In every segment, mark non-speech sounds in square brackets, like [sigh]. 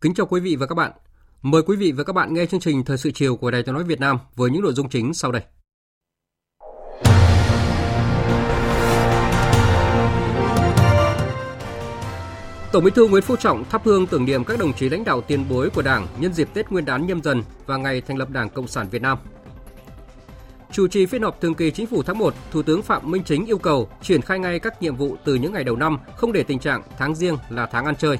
Kính chào quý vị và các bạn. Mời quý vị và các bạn nghe chương trình Thời sự chiều của Đài Tiếng nói Việt Nam với những nội dung chính sau đây. Tổng Bí thư Nguyễn Phú Trọng thắp hương tưởng niệm các đồng chí lãnh đạo tiền bối của Đảng nhân dịp Tết Nguyên đán nhâm dần và ngày thành lập Đảng Cộng sản Việt Nam. Chủ trì phiên họp thường kỳ chính phủ tháng 1, Thủ tướng Phạm Minh Chính yêu cầu triển khai ngay các nhiệm vụ từ những ngày đầu năm, không để tình trạng tháng riêng là tháng ăn chơi.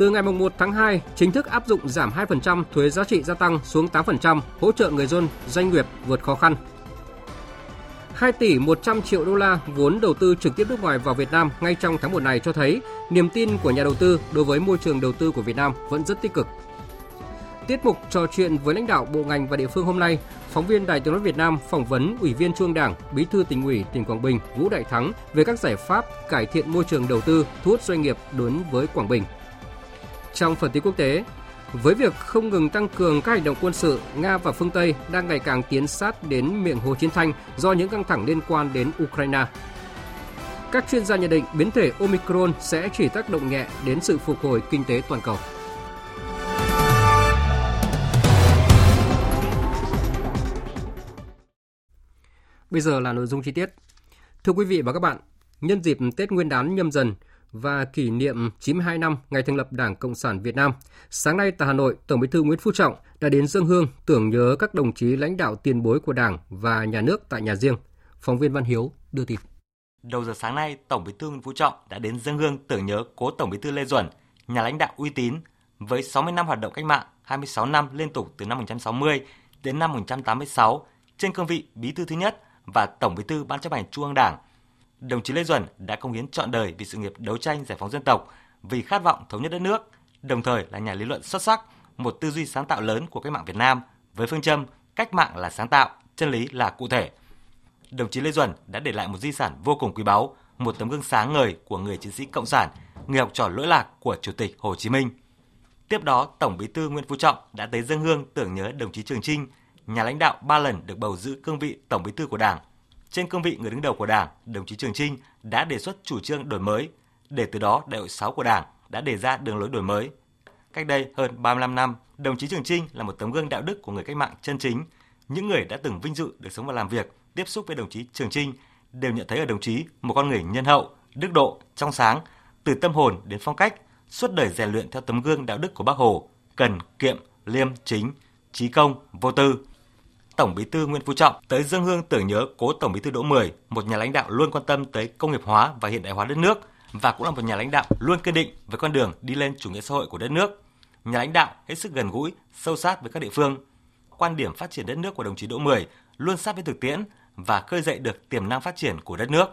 Từ ngày 1 tháng 2, chính thức áp dụng giảm 2% thuế giá trị gia tăng xuống 8%, hỗ trợ người dân, doanh nghiệp vượt khó khăn. 2 tỷ 100 triệu đô la vốn đầu tư trực tiếp nước ngoài vào Việt Nam ngay trong tháng 1 này cho thấy niềm tin của nhà đầu tư đối với môi trường đầu tư của Việt Nam vẫn rất tích cực. Tiết mục trò chuyện với lãnh đạo bộ ngành và địa phương hôm nay, phóng viên Đài Tiếng nói Việt Nam phỏng vấn Ủy viên Trung Đảng, Bí thư tỉnh ủy tỉnh Quảng Bình Vũ Đại Thắng về các giải pháp cải thiện môi trường đầu tư, thu hút doanh nghiệp đối với Quảng Bình. Trong phần tin quốc tế, với việc không ngừng tăng cường các hành động quân sự, Nga và phương Tây đang ngày càng tiến sát đến miệng hồ chiến tranh do những căng thẳng liên quan đến Ukraine. Các chuyên gia nhận định biến thể Omicron sẽ chỉ tác động nhẹ đến sự phục hồi kinh tế toàn cầu. Bây giờ là nội dung chi tiết. Thưa quý vị và các bạn, nhân dịp Tết Nguyên đán nhâm dần, và kỷ niệm 92 năm ngày thành lập Đảng Cộng sản Việt Nam, sáng nay tại Hà Nội, Tổng Bí thư Nguyễn Phú Trọng đã đến dân hương tưởng nhớ các đồng chí lãnh đạo tiền bối của Đảng và nhà nước tại nhà riêng. Phóng viên Văn Hiếu đưa tin. Đầu giờ sáng nay, Tổng Bí thư Nguyễn Phú Trọng đã đến dân hương tưởng nhớ cố Tổng Bí thư Lê Duẩn, nhà lãnh đạo uy tín với 60 năm hoạt động cách mạng, 26 năm liên tục từ năm 1960 đến năm 1986 trên cương vị Bí thư thứ nhất và Tổng Bí thư Ban chấp hành Trung ương Đảng – đồng chí Lê Duẩn đã công hiến trọn đời vì sự nghiệp đấu tranh giải phóng dân tộc, vì khát vọng thống nhất đất nước, đồng thời là nhà lý luận xuất sắc, một tư duy sáng tạo lớn của cách mạng Việt Nam với phương châm cách mạng là sáng tạo, chân lý là cụ thể. Đồng chí Lê Duẩn đã để lại một di sản vô cùng quý báu, một tấm gương sáng ngời của người chiến sĩ cộng sản, người học trò lỗi lạc của Chủ tịch Hồ Chí Minh. Tiếp đó, Tổng Bí thư Nguyễn Phú Trọng đã tới dân hương tưởng nhớ đồng chí Trường Trinh, nhà lãnh đạo ba lần được bầu giữ cương vị Tổng Bí thư của Đảng trên cương vị người đứng đầu của Đảng, đồng chí Trường Trinh đã đề xuất chủ trương đổi mới, để từ đó Đại hội 6 của Đảng đã đề ra đường lối đổi mới. Cách đây hơn 35 năm, đồng chí Trường Trinh là một tấm gương đạo đức của người cách mạng chân chính. Những người đã từng vinh dự được sống và làm việc, tiếp xúc với đồng chí Trường Trinh đều nhận thấy ở đồng chí một con người nhân hậu, đức độ, trong sáng, từ tâm hồn đến phong cách, suốt đời rèn luyện theo tấm gương đạo đức của Bác Hồ, cần, kiệm, liêm, chính, trí công, vô tư, Tổng Bí thư Nguyễn Phú Trọng tới dân hương tưởng nhớ cố Tổng Bí thư Đỗ Mười, một nhà lãnh đạo luôn quan tâm tới công nghiệp hóa và hiện đại hóa đất nước và cũng là một nhà lãnh đạo luôn kiên định với con đường đi lên chủ nghĩa xã hội của đất nước. Nhà lãnh đạo hết sức gần gũi, sâu sát với các địa phương. Quan điểm phát triển đất nước của đồng chí Đỗ Mười luôn sát với thực tiễn và khơi dậy được tiềm năng phát triển của đất nước.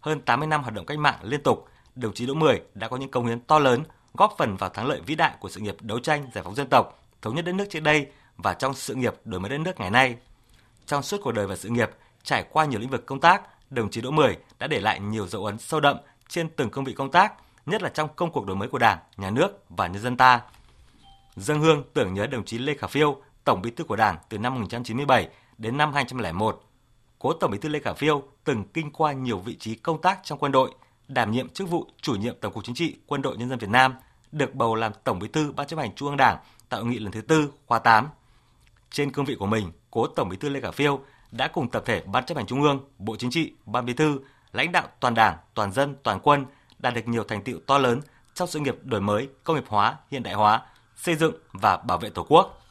Hơn 80 năm hoạt động cách mạng liên tục, đồng chí Đỗ Mười đã có những công hiến to lớn, góp phần vào thắng lợi vĩ đại của sự nghiệp đấu tranh giải phóng dân tộc, thống nhất đất nước trước đây và trong sự nghiệp đổi mới đất nước ngày nay. Trong suốt cuộc đời và sự nghiệp, trải qua nhiều lĩnh vực công tác, đồng chí Đỗ Mười đã để lại nhiều dấu ấn sâu đậm trên từng cương vị công tác, nhất là trong công cuộc đổi mới của Đảng, Nhà nước và nhân dân ta. Dân hương tưởng nhớ đồng chí Lê Khả Phiêu, Tổng Bí thư của Đảng từ năm 1997 đến năm 2001. Cố Tổng Bí thư Lê Khả Phiêu từng kinh qua nhiều vị trí công tác trong quân đội, đảm nhiệm chức vụ chủ nhiệm Tổng cục Chính trị Quân đội Nhân dân Việt Nam, được bầu làm Tổng Bí thư Ban chấp hành Trung ương Đảng tại hội nghị lần thứ tư khóa 8 trên cương vị của mình, cố Tổng Bí thư Lê Khả Phiêu đã cùng tập thể Ban chấp hành Trung ương, Bộ Chính trị, Ban Bí thư, lãnh đạo toàn Đảng, toàn dân, toàn quân đạt được nhiều thành tựu to lớn trong sự nghiệp đổi mới, công nghiệp hóa, hiện đại hóa, xây dựng và bảo vệ Tổ quốc.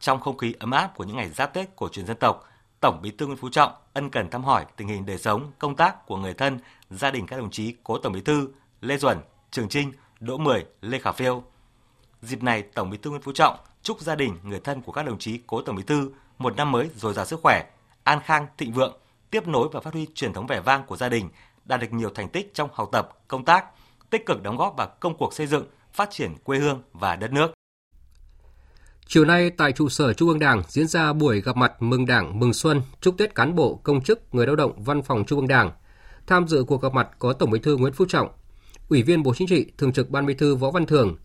Trong không khí ấm áp của những ngày giáp Tết của truyền dân tộc, Tổng Bí thư Nguyễn Phú Trọng ân cần thăm hỏi tình hình đời sống, công tác của người thân, gia đình các đồng chí cố Tổng Bí thư Lê Duẩn, Trường Trinh, Đỗ Mười, Lê Khả Phiêu. Dịp này, Tổng Bí thư Nguyễn Phú Trọng chúc gia đình, người thân của các đồng chí cố Tổng Bí thư một năm mới dồi dào sức khỏe, an khang, thịnh vượng, tiếp nối và phát huy truyền thống vẻ vang của gia đình, đạt được nhiều thành tích trong học tập, công tác, tích cực đóng góp vào công cuộc xây dựng, phát triển quê hương và đất nước. Chiều nay tại trụ sở Trung ương Đảng diễn ra buổi gặp mặt mừng Đảng, mừng Xuân, chúc Tết cán bộ, công chức, người lao động Văn phòng Trung ương Đảng. Tham dự cuộc gặp mặt có Tổng Bí thư Nguyễn Phú Trọng, Ủy viên Bộ Chính trị, Thường trực Ban Bí thư Võ Văn Thưởng,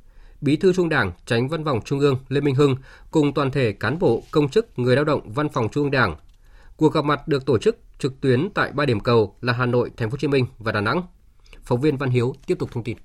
Bí thư Trung Đảng, Tránh Văn phòng Trung ương Lê Minh Hưng cùng toàn thể cán bộ, công chức, người lao động Văn phòng Trung ương Đảng. Cuộc gặp mặt được tổ chức trực tuyến tại ba điểm cầu là Hà Nội, Thành phố Hồ Chí Minh và Đà Nẵng. Phóng viên Văn Hiếu tiếp tục thông tin.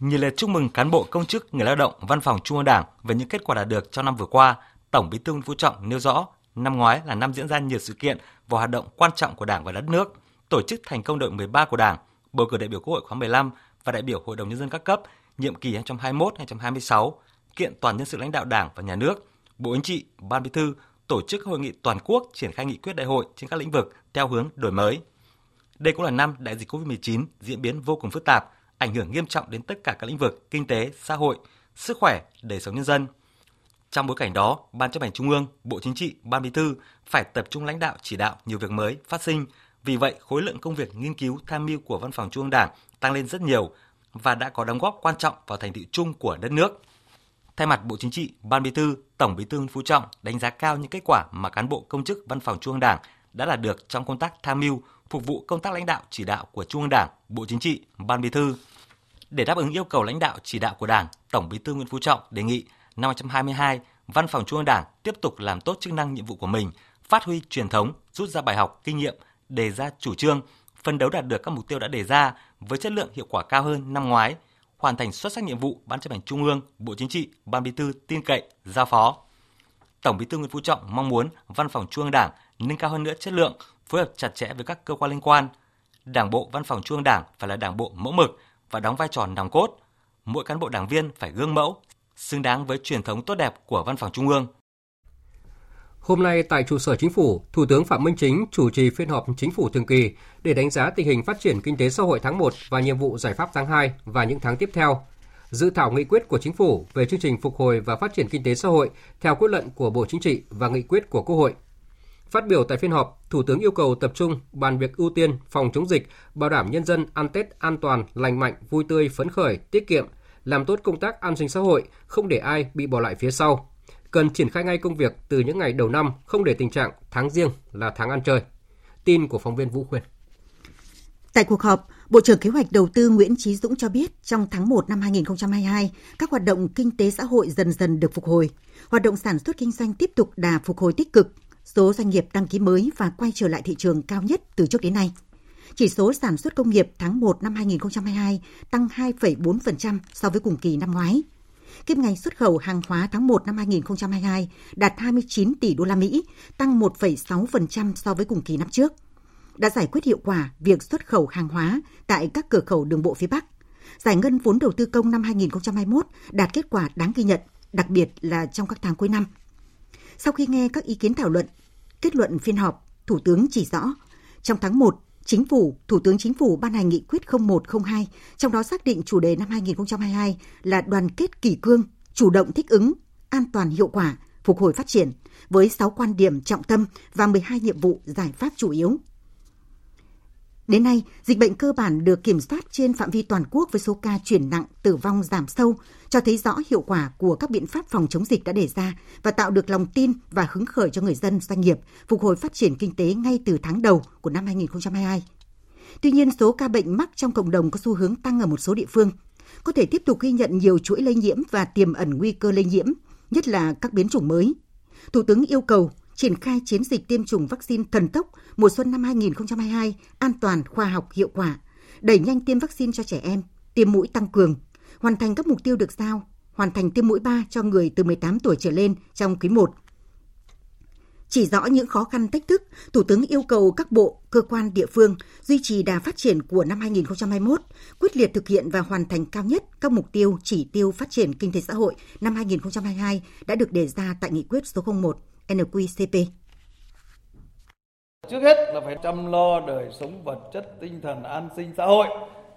Nhiệt liệt chúc mừng cán bộ công chức, người lao động, văn phòng Trung ương Đảng về những kết quả đạt được trong năm vừa qua, Tổng Bí thư Nguyễn Phú Trọng nêu rõ, năm ngoái là năm diễn ra nhiều sự kiện và hoạt động quan trọng của Đảng và đất nước, tổ chức thành công đội 13 của Đảng, bầu cử đại biểu Quốc hội khóa 15 và đại biểu Hội đồng nhân dân các cấp nhiệm kỳ 2021-2026, kiện toàn nhân sự lãnh đạo Đảng và nhà nước, Bộ Chính trị, Ban Bí thư tổ chức hội nghị toàn quốc triển khai nghị quyết đại hội trên các lĩnh vực theo hướng đổi mới. Đây cũng là năm đại dịch COVID-19 diễn biến vô cùng phức tạp, ảnh hưởng nghiêm trọng đến tất cả các lĩnh vực kinh tế, xã hội, sức khỏe, đời sống nhân dân. Trong bối cảnh đó, Ban chấp hành Trung ương, Bộ Chính trị, Ban Bí thư phải tập trung lãnh đạo chỉ đạo nhiều việc mới phát sinh. Vì vậy, khối lượng công việc nghiên cứu tham mưu của Văn phòng Trung ương Đảng tăng lên rất nhiều và đã có đóng góp quan trọng vào thành tựu chung của đất nước. Thay mặt Bộ Chính trị, Ban Bí thư, Tổng Bí thư Nguyễn Phú Trọng đánh giá cao những kết quả mà cán bộ công chức Văn phòng Trung ương Đảng đã đạt được trong công tác tham mưu, phục vụ công tác lãnh đạo chỉ đạo của Trung ương Đảng, Bộ Chính trị, Ban Bí thư. Để đáp ứng yêu cầu lãnh đạo chỉ đạo của Đảng, Tổng Bí thư Nguyễn Phú Trọng đề nghị năm 2022, Văn phòng Trung ương Đảng tiếp tục làm tốt chức năng nhiệm vụ của mình, phát huy truyền thống, rút ra bài học, kinh nghiệm, đề ra chủ trương, phân đấu đạt được các mục tiêu đã đề ra với chất lượng hiệu quả cao hơn năm ngoái, hoàn thành xuất sắc nhiệm vụ Ban chấp hành Trung ương, Bộ Chính trị, Ban Bí thư tin cậy, giao phó. Tổng Bí thư Nguyễn Phú Trọng mong muốn Văn phòng Trung ương Đảng nâng cao hơn nữa chất lượng, phối hợp chặt chẽ với các cơ quan liên quan. Đảng bộ Văn phòng Trung ương Đảng phải là đảng bộ mẫu mực và đóng vai trò nòng cốt. Mỗi cán bộ đảng viên phải gương mẫu, xứng đáng với truyền thống tốt đẹp của Văn phòng Trung ương. Hôm nay tại trụ sở chính phủ, Thủ tướng Phạm Minh Chính chủ trì phiên họp chính phủ thường kỳ để đánh giá tình hình phát triển kinh tế xã hội tháng 1 và nhiệm vụ giải pháp tháng 2 và những tháng tiếp theo. Dự thảo nghị quyết của chính phủ về chương trình phục hồi và phát triển kinh tế xã hội theo quyết luận của Bộ Chính trị và nghị quyết của Quốc hội. Phát biểu tại phiên họp, Thủ tướng yêu cầu tập trung bàn việc ưu tiên phòng chống dịch, bảo đảm nhân dân ăn Tết an toàn, lành mạnh, vui tươi, phấn khởi, tiết kiệm, làm tốt công tác an sinh xã hội, không để ai bị bỏ lại phía sau, cần triển khai ngay công việc từ những ngày đầu năm, không để tình trạng tháng riêng là tháng ăn chơi. Tin của phóng viên Vũ Khuyên. Tại cuộc họp, Bộ trưởng Kế hoạch Đầu tư Nguyễn Chí Dũng cho biết trong tháng 1 năm 2022, các hoạt động kinh tế xã hội dần dần được phục hồi. Hoạt động sản xuất kinh doanh tiếp tục đà phục hồi tích cực, số doanh nghiệp đăng ký mới và quay trở lại thị trường cao nhất từ trước đến nay. Chỉ số sản xuất công nghiệp tháng 1 năm 2022 tăng 2,4% so với cùng kỳ năm ngoái – Kim ngạch xuất khẩu hàng hóa tháng 1 năm 2022 đạt 29 tỷ đô la Mỹ, tăng 1,6% so với cùng kỳ năm trước. Đã giải quyết hiệu quả việc xuất khẩu hàng hóa tại các cửa khẩu đường bộ phía Bắc. Giải ngân vốn đầu tư công năm 2021 đạt kết quả đáng ghi nhận, đặc biệt là trong các tháng cuối năm. Sau khi nghe các ý kiến thảo luận, kết luận phiên họp, Thủ tướng chỉ rõ, trong tháng 1, Chính phủ, Thủ tướng Chính phủ ban hành nghị quyết 0102, trong đó xác định chủ đề năm 2022 là đoàn kết kỷ cương, chủ động thích ứng, an toàn hiệu quả, phục hồi phát triển, với 6 quan điểm trọng tâm và 12 nhiệm vụ giải pháp chủ yếu. Đến nay, dịch bệnh cơ bản được kiểm soát trên phạm vi toàn quốc với số ca chuyển nặng, tử vong giảm sâu, cho thấy rõ hiệu quả của các biện pháp phòng chống dịch đã đề ra và tạo được lòng tin và hứng khởi cho người dân, doanh nghiệp phục hồi phát triển kinh tế ngay từ tháng đầu của năm 2022. Tuy nhiên, số ca bệnh mắc trong cộng đồng có xu hướng tăng ở một số địa phương. Có thể tiếp tục ghi nhận nhiều chuỗi lây nhiễm và tiềm ẩn nguy cơ lây nhiễm, nhất là các biến chủng mới. Thủ tướng yêu cầu triển khai chiến dịch tiêm chủng vaccine thần tốc mùa xuân năm 2022 an toàn, khoa học, hiệu quả, đẩy nhanh tiêm vaccine cho trẻ em, tiêm mũi tăng cường, hoàn thành các mục tiêu được giao, hoàn thành tiêm mũi 3 cho người từ 18 tuổi trở lên trong quý 1. Chỉ rõ những khó khăn thách thức, Thủ tướng yêu cầu các bộ, cơ quan địa phương duy trì đà phát triển của năm 2021, quyết liệt thực hiện và hoàn thành cao nhất các mục tiêu chỉ tiêu phát triển kinh tế xã hội năm 2022 đã được đề ra tại nghị quyết số 01 NQCP. Trước hết là phải chăm lo đời sống vật chất, tinh thần, an sinh xã hội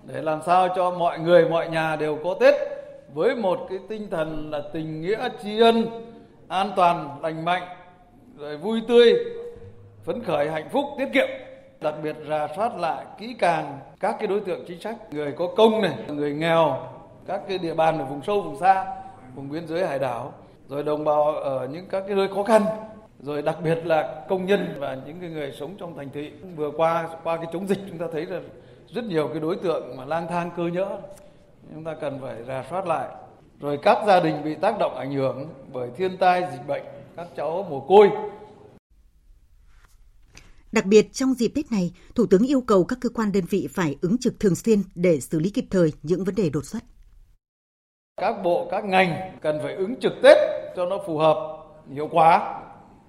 để làm sao cho mọi người, mọi nhà đều có Tết với một cái tinh thần là tình nghĩa tri ân, an toàn, lành mạnh, rồi vui tươi, phấn khởi, hạnh phúc, tiết kiệm. Đặc biệt rà soát lại kỹ càng các cái đối tượng chính sách, người có công này, người nghèo, các cái địa bàn ở vùng sâu, vùng xa, vùng biên giới hải đảo, rồi đồng bào ở những các cái nơi khó khăn, rồi đặc biệt là công nhân và những cái người sống trong thành thị. Vừa qua qua cái chống dịch chúng ta thấy là rất nhiều cái đối tượng mà lang thang cơ nhỡ. Chúng ta cần phải rà soát lại. Rồi các gia đình bị tác động ảnh hưởng bởi thiên tai dịch bệnh các cháu mồ côi Đặc biệt trong dịp Tết này, Thủ tướng yêu cầu các cơ quan đơn vị phải ứng trực thường xuyên để xử lý kịp thời những vấn đề đột xuất. Các bộ, các ngành cần phải ứng trực Tết cho nó phù hợp, hiệu quả,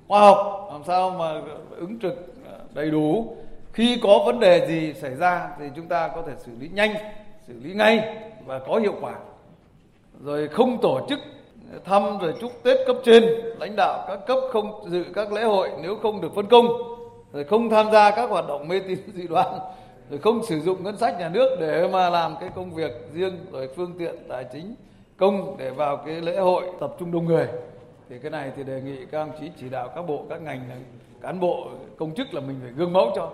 khoa học, làm sao mà ứng trực đầy đủ. Khi có vấn đề gì xảy ra thì chúng ta có thể xử lý nhanh, xử lý ngay và có hiệu quả. Rồi không tổ chức thăm rồi chúc Tết cấp trên, lãnh đạo các cấp không dự các lễ hội nếu không được phân công rồi không tham gia các hoạt động mê tín [laughs] dị đoan rồi không sử dụng ngân sách nhà nước để mà làm cái công việc riêng rồi phương tiện tài chính công để vào cái lễ hội tập trung đông người. Thì cái này thì đề nghị các ông chí chỉ đạo các bộ các ngành cán bộ công chức là mình phải gương mẫu cho.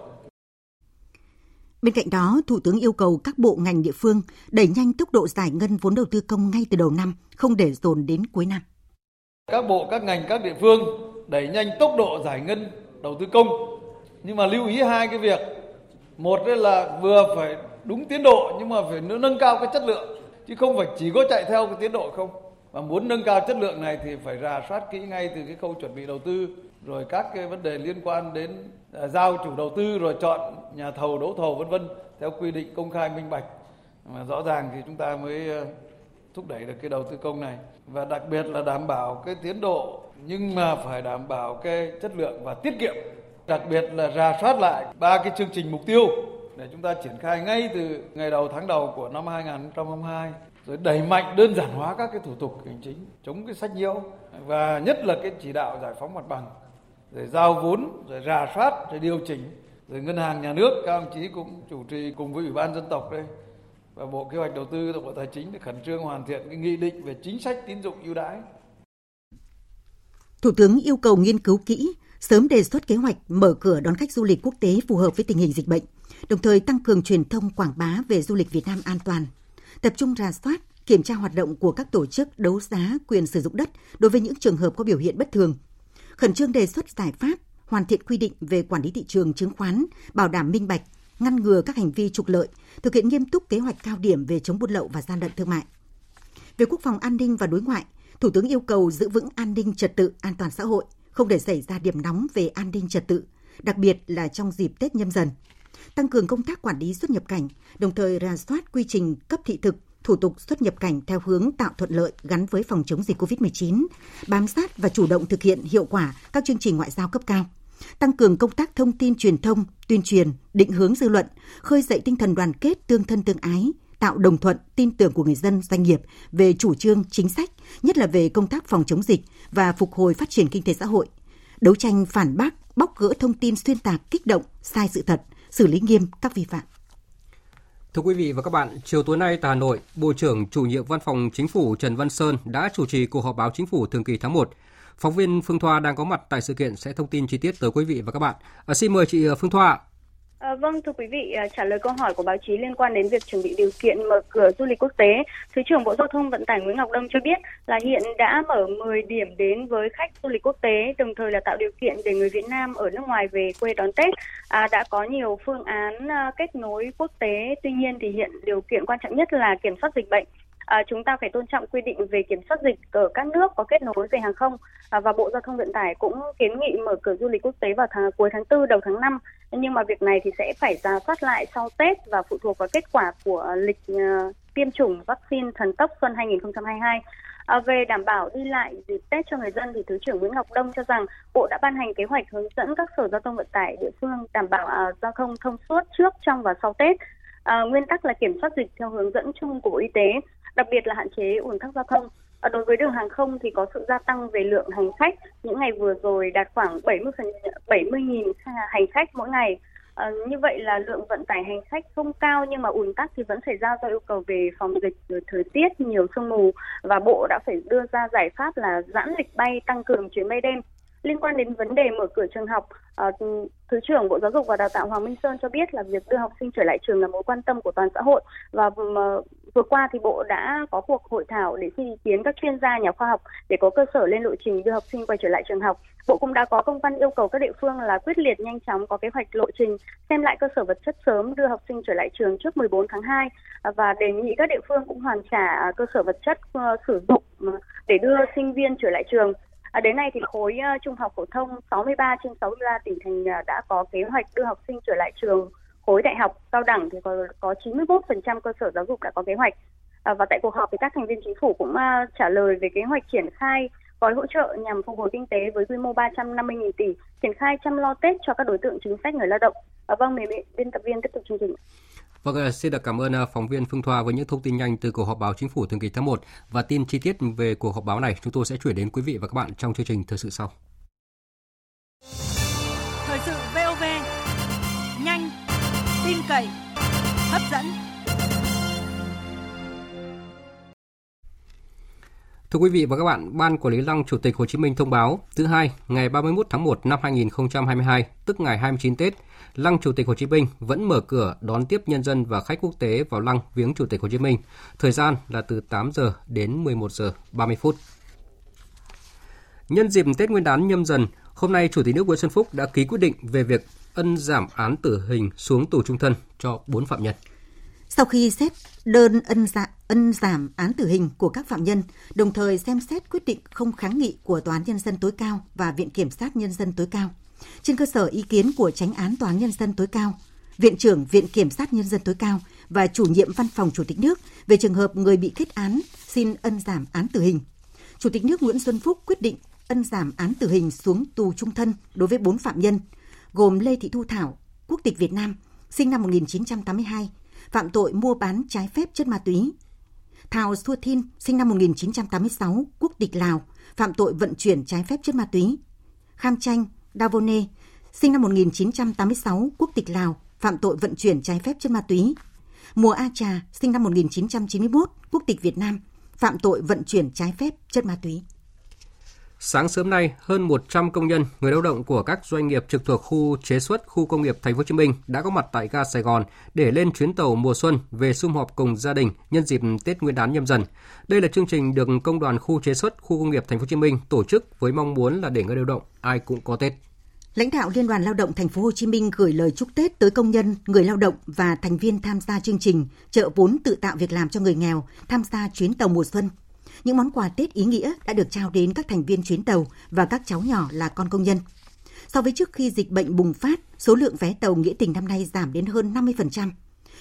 Bên cạnh đó, Thủ tướng yêu cầu các bộ ngành địa phương đẩy nhanh tốc độ giải ngân vốn đầu tư công ngay từ đầu năm, không để dồn đến cuối năm. Các bộ, các ngành, các địa phương đẩy nhanh tốc độ giải ngân đầu tư công. Nhưng mà lưu ý hai cái việc. Một là vừa phải đúng tiến độ nhưng mà phải nâng cao cái chất lượng. Chứ không phải chỉ có chạy theo cái tiến độ không. Và muốn nâng cao chất lượng này thì phải rà soát kỹ ngay từ cái khâu chuẩn bị đầu tư rồi các cái vấn đề liên quan đến à, giao chủ đầu tư rồi chọn nhà thầu, đấu thầu, vân vân theo quy định công khai minh bạch. Mà rõ ràng thì chúng ta mới ờ, thúc đẩy được cái đầu tư công này. Và đặc biệt là đảm bảo cái tiến độ, nhưng mà phải đảm bảo cái chất lượng và tiết kiệm. Đặc biệt là rà soát lại ba cái chương trình mục tiêu để chúng ta triển khai ngay từ ngày đầu tháng đầu của năm 2022 rồi đẩy mạnh đơn giản hóa các cái thủ tục hành chính, chống cái sách nhiễu, và nhất là cái chỉ đạo giải phóng mặt bằng rồi giao vốn rồi rà soát rồi điều chỉnh. Rồi ngân hàng nhà nước các ông chí cũng chủ trì cùng với ủy ban dân tộc đây. Và bộ kế hoạch đầu tư bộ tài chính để khẩn trương hoàn thiện cái nghị định về chính sách tín dụng ưu đãi. Thủ tướng yêu cầu nghiên cứu kỹ sớm đề xuất kế hoạch mở cửa đón khách du lịch quốc tế phù hợp với tình hình dịch bệnh, đồng thời tăng cường truyền thông quảng bá về du lịch Việt Nam an toàn, tập trung rà soát, kiểm tra hoạt động của các tổ chức đấu giá quyền sử dụng đất đối với những trường hợp có biểu hiện bất thường, khẩn trương đề xuất giải pháp hoàn thiện quy định về quản lý thị trường chứng khoán, bảo đảm minh bạch, ngăn ngừa các hành vi trục lợi, thực hiện nghiêm túc kế hoạch cao điểm về chống buôn lậu và gian lận thương mại. Về quốc phòng an ninh và đối ngoại, Thủ tướng yêu cầu giữ vững an ninh trật tự, an toàn xã hội, không để xảy ra điểm nóng về an ninh trật tự, đặc biệt là trong dịp Tết nhâm dần. Tăng cường công tác quản lý xuất nhập cảnh, đồng thời rà soát quy trình cấp thị thực, thủ tục xuất nhập cảnh theo hướng tạo thuận lợi gắn với phòng chống dịch COVID-19, bám sát và chủ động thực hiện hiệu quả các chương trình ngoại giao cấp cao tăng cường công tác thông tin truyền thông, tuyên truyền, định hướng dư luận, khơi dậy tinh thần đoàn kết tương thân tương ái, tạo đồng thuận, tin tưởng của người dân, doanh nghiệp về chủ trương, chính sách, nhất là về công tác phòng chống dịch và phục hồi phát triển kinh tế xã hội. Đấu tranh phản bác, bóc gỡ thông tin xuyên tạc, kích động, sai sự thật, xử lý nghiêm các vi phạm. Thưa quý vị và các bạn, chiều tối nay tại Hà Nội, Bộ trưởng chủ nhiệm Văn phòng Chính phủ Trần Văn Sơn đã chủ trì cuộc họp báo chính phủ thường kỳ tháng 1. Phóng viên Phương Thoa đang có mặt tại sự kiện sẽ thông tin chi tiết tới quý vị và các bạn. À, xin mời chị à, Phương Thoa. À, vâng, thưa quý vị, à, trả lời câu hỏi của báo chí liên quan đến việc chuẩn bị điều kiện mở cửa du lịch quốc tế, Thứ trưởng Bộ Giao thông Vận tải Nguyễn Ngọc Đông cho biết là hiện đã mở 10 điểm đến với khách du lịch quốc tế, đồng thời là tạo điều kiện để người Việt Nam ở nước ngoài về quê đón Tết. À, đã có nhiều phương án à, kết nối quốc tế, tuy nhiên thì hiện điều kiện quan trọng nhất là kiểm soát dịch bệnh à, chúng ta phải tôn trọng quy định về kiểm soát dịch ở các nước có kết nối về hàng không à, và Bộ Giao thông Vận tải cũng kiến nghị mở cửa du lịch quốc tế vào tháng cuối tháng 4 đầu tháng 5 nhưng mà việc này thì sẽ phải ra soát lại sau Tết và phụ thuộc vào kết quả của lịch uh, tiêm chủng vaccine thần tốc xuân 2022. À, về đảm bảo đi lại dịp Tết cho người dân thì Thứ trưởng Nguyễn Ngọc Đông cho rằng Bộ đã ban hành kế hoạch hướng dẫn các sở giao thông vận tải địa phương đảm bảo à, giao thông thông suốt trước, trong và sau Tết. À, nguyên tắc là kiểm soát dịch theo hướng dẫn chung của Bộ Y tế đặc biệt là hạn chế ủn tắc giao thông. Đối với đường hàng không thì có sự gia tăng về lượng hành khách. Những ngày vừa rồi đạt khoảng 70 70.000 hành khách mỗi ngày. À, như vậy là lượng vận tải hành khách không cao nhưng mà ùn tắc thì vẫn xảy ra do yêu cầu về phòng dịch rồi thời tiết nhiều sương mù và bộ đã phải đưa ra giải pháp là giãn lịch bay tăng cường chuyến bay đêm liên quan đến vấn đề mở cửa trường học ờ, thứ trưởng bộ giáo dục và đào tạo hoàng minh sơn cho biết là việc đưa học sinh trở lại trường là mối quan tâm của toàn xã hội và vừa qua thì bộ đã có cuộc hội thảo để xin ý kiến các chuyên gia, nhà khoa học để có cơ sở lên lộ trình đưa học sinh quay trở lại trường học. Bộ cũng đã có công văn yêu cầu các địa phương là quyết liệt, nhanh chóng có kế hoạch lộ trình, xem lại cơ sở vật chất sớm đưa học sinh trở lại trường trước 14 tháng 2 và đề nghị các địa phương cũng hoàn trả à, cơ sở vật chất ờ, sử dụng ừ, để đưa sinh viên trở lại trường. À, đến nay thì khối uh, trung học phổ thông 63 trên 63 tỉnh thành uh, đã có kế hoạch đưa học sinh trở lại trường khối đại học cao đẳng thì có có 91% cơ sở giáo dục đã có kế hoạch. À, và tại cuộc họp thì các thành viên chính phủ cũng uh, trả lời về kế hoạch triển khai gói hỗ trợ nhằm phục hồi kinh tế với quy mô 350.000 tỷ, triển khai chăm lo Tết cho các đối tượng chính sách người lao động. À, vâng, mời biên tập viên tiếp tục chương trình. Vâng, xin được cảm ơn à, phóng viên Phương Thoa với những thông tin nhanh từ cuộc họp báo chính phủ thường kỳ tháng 1 và tin chi tiết về cuộc họp báo này chúng tôi sẽ chuyển đến quý vị và các bạn trong chương trình thời sự sau. Thời sự VOV nhanh, tin cậy, hấp dẫn. Thưa quý vị và các bạn, Ban Quản lý Lăng Chủ tịch Hồ Chí Minh thông báo thứ hai, ngày 31 tháng 1 năm 2022, tức ngày 29 Tết, Lăng Chủ tịch Hồ Chí Minh vẫn mở cửa đón tiếp nhân dân và khách quốc tế vào lăng viếng Chủ tịch Hồ Chí Minh. Thời gian là từ 8 giờ đến 11 giờ 30 phút. Nhân dịp Tết Nguyên đán nhâm dần, hôm nay Chủ tịch nước Nguyễn Xuân Phúc đã ký quyết định về việc ân giảm án tử hình xuống tù trung thân cho 4 phạm nhân. Sau khi xét đơn ân, dạ, ân giảm án tử hình của các phạm nhân, đồng thời xem xét quyết định không kháng nghị của Tòa án Nhân dân tối cao và Viện Kiểm sát Nhân dân tối cao, trên cơ sở ý kiến của tránh án Tòa án Nhân dân tối cao, Viện trưởng Viện Kiểm sát Nhân dân tối cao và chủ nhiệm văn phòng Chủ tịch nước về trường hợp người bị kết án xin ân giảm án tử hình. Chủ tịch nước Nguyễn Xuân Phúc quyết định ân giảm án tử hình xuống tù trung thân đối với 4 phạm nhân, gồm Lê Thị Thu Thảo, quốc tịch Việt Nam, sinh năm 1982, phạm tội mua bán trái phép chất ma túy. Thảo Xua Thin, sinh năm 1986, quốc tịch Lào, phạm tội vận chuyển trái phép chất ma túy. Kham Chanh, Davone, sinh năm 1986, quốc tịch Lào, phạm tội vận chuyển trái phép chất ma túy. Mùa A Trà, sinh năm 1991, quốc tịch Việt Nam, phạm tội vận chuyển trái phép chất ma túy. Sáng sớm nay, hơn 100 công nhân, người lao động của các doanh nghiệp trực thuộc khu chế xuất khu công nghiệp Thành phố Hồ Chí Minh đã có mặt tại ga Sài Gòn để lên chuyến tàu mùa xuân về sum họp cùng gia đình nhân dịp Tết Nguyên đán nhâm dần. Đây là chương trình được công đoàn khu chế xuất khu công nghiệp Thành phố Hồ Chí Minh tổ chức với mong muốn là để người lao động ai cũng có Tết. Lãnh đạo Liên đoàn Lao động Thành phố Hồ Chí Minh gửi lời chúc Tết tới công nhân, người lao động và thành viên tham gia chương trình trợ vốn tự tạo việc làm cho người nghèo tham gia chuyến tàu mùa xuân. Những món quà Tết ý nghĩa đã được trao đến các thành viên chuyến tàu và các cháu nhỏ là con công nhân. So với trước khi dịch bệnh bùng phát, số lượng vé tàu nghĩa tình năm nay giảm đến hơn 50%.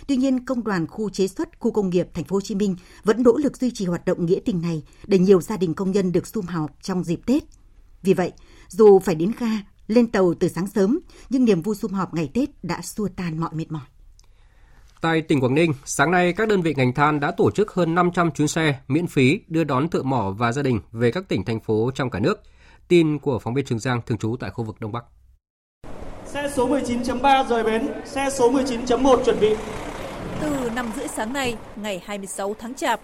Tuy nhiên, công đoàn khu chế xuất khu công nghiệp Thành phố Hồ Chí Minh vẫn nỗ lực duy trì hoạt động nghĩa tình này để nhiều gia đình công nhân được sum họp trong dịp Tết. Vì vậy, dù phải đến ga lên tàu từ sáng sớm, nhưng niềm vui sum họp ngày Tết đã xua tan mọi mệt mỏi. Tại tỉnh Quảng Ninh, sáng nay các đơn vị ngành than đã tổ chức hơn 500 chuyến xe miễn phí đưa đón thợ mỏ và gia đình về các tỉnh thành phố trong cả nước. Tin của phóng viên Trường Giang thường trú tại khu vực Đông Bắc. Xe số 19.3 rời bến, xe số 19.1 chuẩn bị. Từ 5 rưỡi sáng nay, ngày 26 tháng Chạp,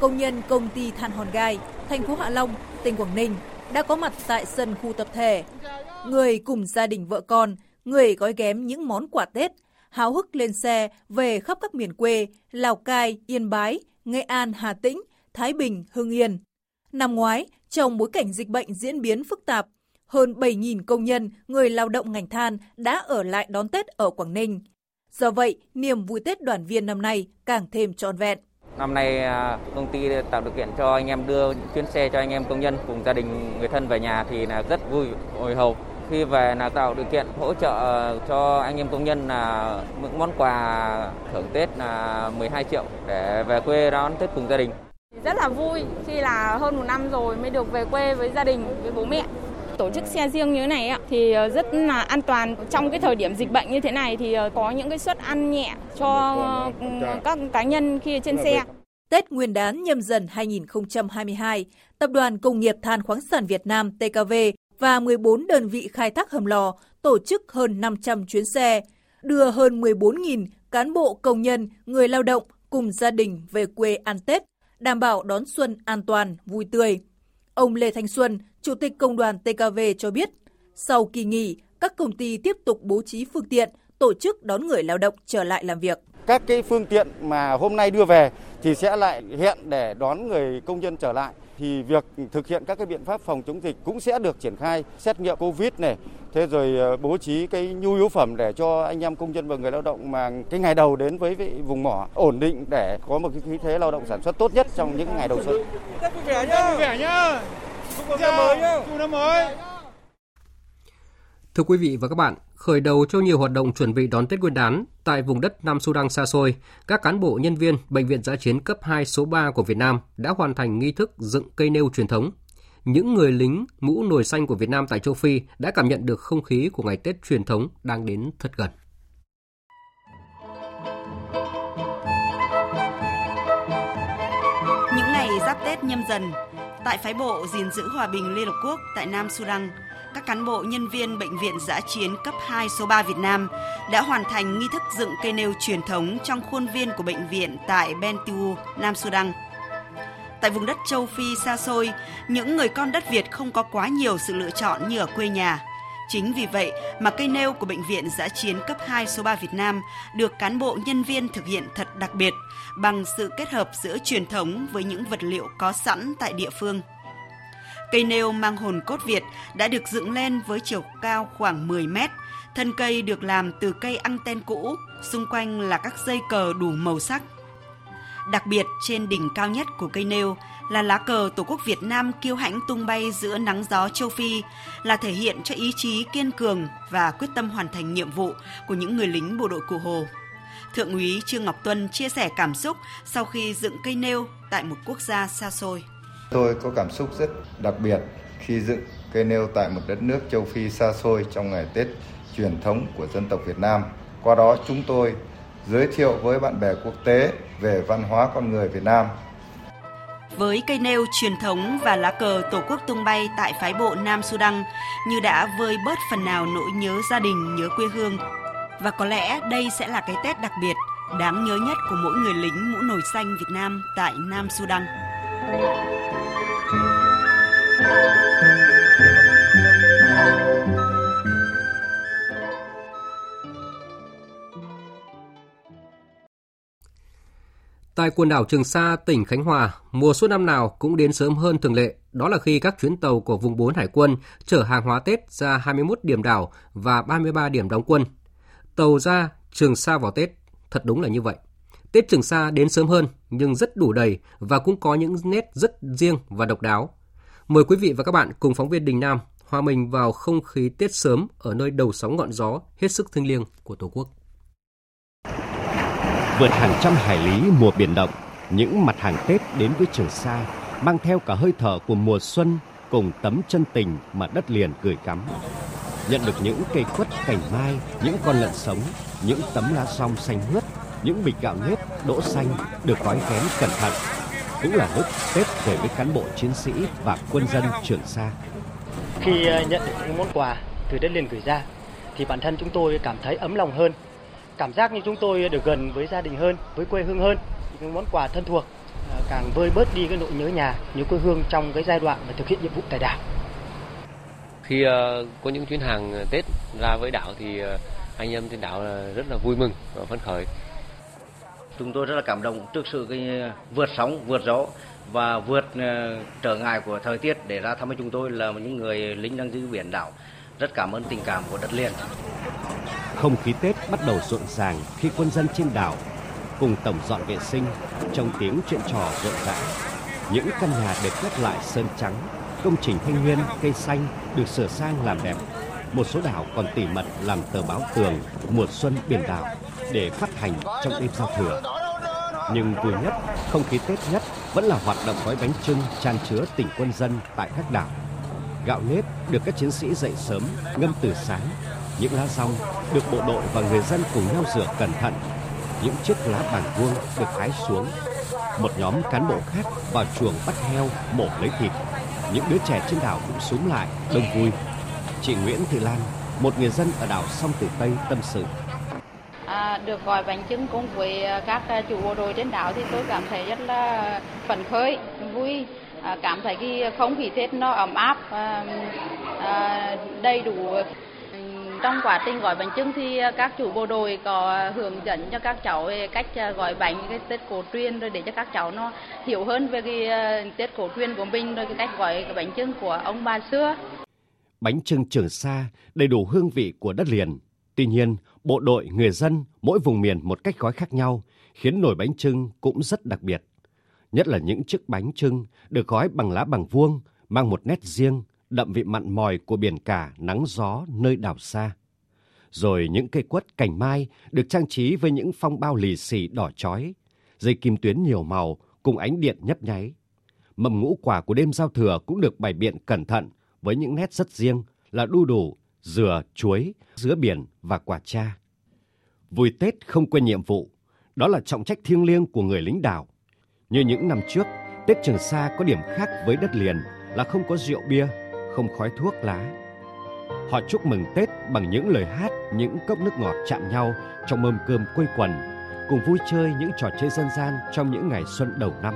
công nhân công ty than Hòn Gai, thành phố Hạ Long, tỉnh Quảng Ninh đã có mặt tại sân khu tập thể. Người cùng gia đình vợ con, người gói ghém những món quà Tết, háo hức lên xe về khắp các miền quê Lào Cai, Yên Bái, Nghệ An, Hà Tĩnh, Thái Bình, Hưng Yên. Năm ngoái, trong bối cảnh dịch bệnh diễn biến phức tạp, hơn 7.000 công nhân, người lao động ngành than đã ở lại đón Tết ở Quảng Ninh. Do vậy, niềm vui Tết đoàn viên năm nay càng thêm trọn vẹn. Năm nay à, công ty tạo điều kiện cho anh em đưa chuyến xe cho anh em công nhân cùng gia đình người thân về nhà thì là rất vui hồi hộp khi về là tạo điều kiện hỗ trợ cho anh em công nhân là những món quà thưởng Tết là 12 triệu để về quê đón Tết cùng gia đình. Rất là vui khi là hơn một năm rồi mới được về quê với gia đình, với bố mẹ. Tổ chức xe riêng như thế này thì rất là an toàn. Trong cái thời điểm dịch bệnh như thế này thì có những cái suất ăn nhẹ cho các cá nhân khi trên xe. Tết Nguyên đán nhâm dần 2022, Tập đoàn Công nghiệp Than khoáng sản Việt Nam TKV và 14 đơn vị khai thác hầm lò tổ chức hơn 500 chuyến xe, đưa hơn 14.000 cán bộ công nhân, người lao động cùng gia đình về quê ăn Tết, đảm bảo đón xuân an toàn, vui tươi. Ông Lê Thanh Xuân, Chủ tịch Công đoàn TKV cho biết, sau kỳ nghỉ, các công ty tiếp tục bố trí phương tiện, tổ chức đón người lao động trở lại làm việc. Các cái phương tiện mà hôm nay đưa về thì sẽ lại hẹn để đón người công nhân trở lại thì việc thực hiện các cái biện pháp phòng chống dịch cũng sẽ được triển khai xét nghiệm covid này thế rồi ờ, bố trí cái nhu yếu phẩm để cho anh em công nhân và người lao động mà cái ngày đầu đến với vùng mỏ ổn định để có một cái khí thế lao động sản xuất tốt nhất trong những ngày đầu xuân. Vui vẻ nhá, vui vẻ nhá. Chúc năm mới nhá. Chúc năm mới. Thưa quý vị và các bạn, khởi đầu cho nhiều hoạt động chuẩn bị đón Tết Nguyên đán tại vùng đất Nam Sudan xa xôi, các cán bộ nhân viên Bệnh viện Giã chiến cấp 2 số 3 của Việt Nam đã hoàn thành nghi thức dựng cây nêu truyền thống. Những người lính mũ nồi xanh của Việt Nam tại châu Phi đã cảm nhận được không khí của ngày Tết truyền thống đang đến thật gần. Những ngày giáp Tết nhâm dần, tại phái bộ gìn giữ hòa bình Liên Hợp Quốc tại Nam Sudan, các cán bộ nhân viên Bệnh viện Giã chiến cấp 2 số 3 Việt Nam đã hoàn thành nghi thức dựng cây nêu truyền thống trong khuôn viên của bệnh viện tại Bentiu, Nam Sudan. Tại vùng đất châu Phi xa xôi, những người con đất Việt không có quá nhiều sự lựa chọn như ở quê nhà. Chính vì vậy mà cây nêu của Bệnh viện Giã chiến cấp 2 số 3 Việt Nam được cán bộ nhân viên thực hiện thật đặc biệt bằng sự kết hợp giữa truyền thống với những vật liệu có sẵn tại địa phương. Cây nêu mang hồn cốt Việt đã được dựng lên với chiều cao khoảng 10 mét. Thân cây được làm từ cây anten cũ, xung quanh là các dây cờ đủ màu sắc. Đặc biệt trên đỉnh cao nhất của cây nêu là lá cờ Tổ quốc Việt Nam kiêu hãnh tung bay giữa nắng gió châu Phi, là thể hiện cho ý chí kiên cường và quyết tâm hoàn thành nhiệm vụ của những người lính bộ đội Cụ Hồ. Thượng úy Trương Ngọc Tuân chia sẻ cảm xúc sau khi dựng cây nêu tại một quốc gia xa xôi. Tôi có cảm xúc rất đặc biệt khi dựng cây nêu tại một đất nước châu Phi xa xôi trong ngày Tết truyền thống của dân tộc Việt Nam. Qua đó chúng tôi giới thiệu với bạn bè quốc tế về văn hóa con người Việt Nam. Với cây nêu truyền thống và lá cờ Tổ quốc tung bay tại phái bộ Nam Sudan như đã vơi bớt phần nào nỗi nhớ gia đình, nhớ quê hương. Và có lẽ đây sẽ là cái Tết đặc biệt, đáng nhớ nhất của mỗi người lính mũ nồi xanh Việt Nam tại Nam Sudan. Tại quần đảo Trường Sa, tỉnh Khánh Hòa, mùa xuân năm nào cũng đến sớm hơn thường lệ. Đó là khi các chuyến tàu của vùng 4 Hải quân chở hàng hóa Tết ra 21 điểm đảo và 33 điểm đóng quân. Tàu ra Trường Sa vào Tết, thật đúng là như vậy. Tết Trường Sa đến sớm hơn nhưng rất đủ đầy và cũng có những nét rất riêng và độc đáo. Mời quý vị và các bạn cùng phóng viên Đình Nam hòa mình vào không khí Tết sớm ở nơi đầu sóng ngọn gió hết sức thiêng liêng của Tổ quốc. Vượt hàng trăm hải lý mùa biển động, những mặt hàng Tết đến với Trường Sa mang theo cả hơi thở của mùa xuân cùng tấm chân tình mà đất liền gửi cắm. Nhận được những cây quất cành mai, những con lợn sống, những tấm lá song xanh mướt, những bịch gạo nếp đỗ xanh được gói ghém cẩn thận. Cũng là lúc Tết về với cán bộ chiến sĩ và quân dân Trường Sa. Khi ờ, nhận được những món quà từ đất liền gửi ra thì bản thân chúng tôi cảm thấy ấm lòng hơn cảm giác như chúng tôi được gần với gia đình hơn, với quê hương hơn, những món quà thân thuộc à, càng vơi bớt đi cái nỗi nhớ nhà, nhớ quê hương trong cái giai đoạn mà thực hiện nhiệm vụ tại đảo. Khi uh, có những chuyến hàng Tết ra với đảo thì anh em trên đảo rất là vui mừng và phấn khởi. Chúng tôi rất là cảm động trước sự cái vượt sóng, vượt gió và vượt ờ, trở ngại của thời tiết để ra thăm với chúng tôi là những người lính đang giữ biển đảo. Rất cảm ơn tình cảm của đất liền. Không khí Tết bắt đầu rộn ràng khi quân dân trên đảo cùng tổng dọn vệ sinh trong tiếng chuyện trò rộn rã. Những căn nhà được quét lại sơn trắng, công trình thanh nguyên, cây xanh được sửa sang làm đẹp. Một số đảo còn tỉ mật làm tờ báo tường mùa xuân biển đảo để phát hành trong đêm giao thừa. Nhưng vui nhất, không khí Tết nhất vẫn là hoạt động gói bánh trưng tràn chứa tình quân dân tại các đảo. Gạo nếp được các chiến sĩ dậy sớm ngâm từ sáng những lá rong được bộ đội và người dân cùng nhau rửa cẩn thận. Những chiếc lá bàn vuông được hái xuống. một nhóm cán bộ khác vào chuồng bắt heo mổ lấy thịt. Những đứa trẻ trên đảo cũng súng lại, đông vui. Chị Nguyễn Thị Lan, một người dân ở đảo Song Tử Tây tâm sự. Được gọi bánh trưng cùng với à, các à, chủ bộ đội trên đảo thì tôi cảm thấy rất là phấn khởi, vui, à, cảm thấy cái không khí Tết nó ấm áp, đầy đủ trong quá trình gói bánh trưng thì các chủ bộ đội có hướng dẫn cho các cháu về cách gói bánh cái Tết cổ truyền rồi để cho các cháu nó hiểu hơn về cái Tết cổ truyền của mình rồi cái cách gói cái bánh trưng của ông bà xưa. Bánh trưng Trường Sa đầy đủ hương vị của đất liền. Tuy nhiên, bộ đội, người dân mỗi vùng miền một cách gói khác nhau khiến nồi bánh trưng cũng rất đặc biệt. Nhất là những chiếc bánh trưng được gói bằng lá bằng vuông mang một nét riêng đậm vị mặn mòi của biển cả nắng gió nơi đảo xa. Rồi những cây quất cành mai được trang trí với những phong bao lì xì đỏ chói, dây kim tuyến nhiều màu cùng ánh điện nhấp nháy. Mầm ngũ quả của đêm giao thừa cũng được bày biện cẩn thận với những nét rất riêng là đu đủ, dừa, chuối, dứa biển và quả cha. Vui Tết không quên nhiệm vụ, đó là trọng trách thiêng liêng của người lính đảo. Như những năm trước, Tết Trường Sa có điểm khác với đất liền là không có rượu bia, không khói thuốc lá. Họ chúc mừng Tết bằng những lời hát, những cốc nước ngọt chạm nhau trong mâm cơm quây quần, cùng vui chơi những trò chơi dân gian trong những ngày xuân đầu năm.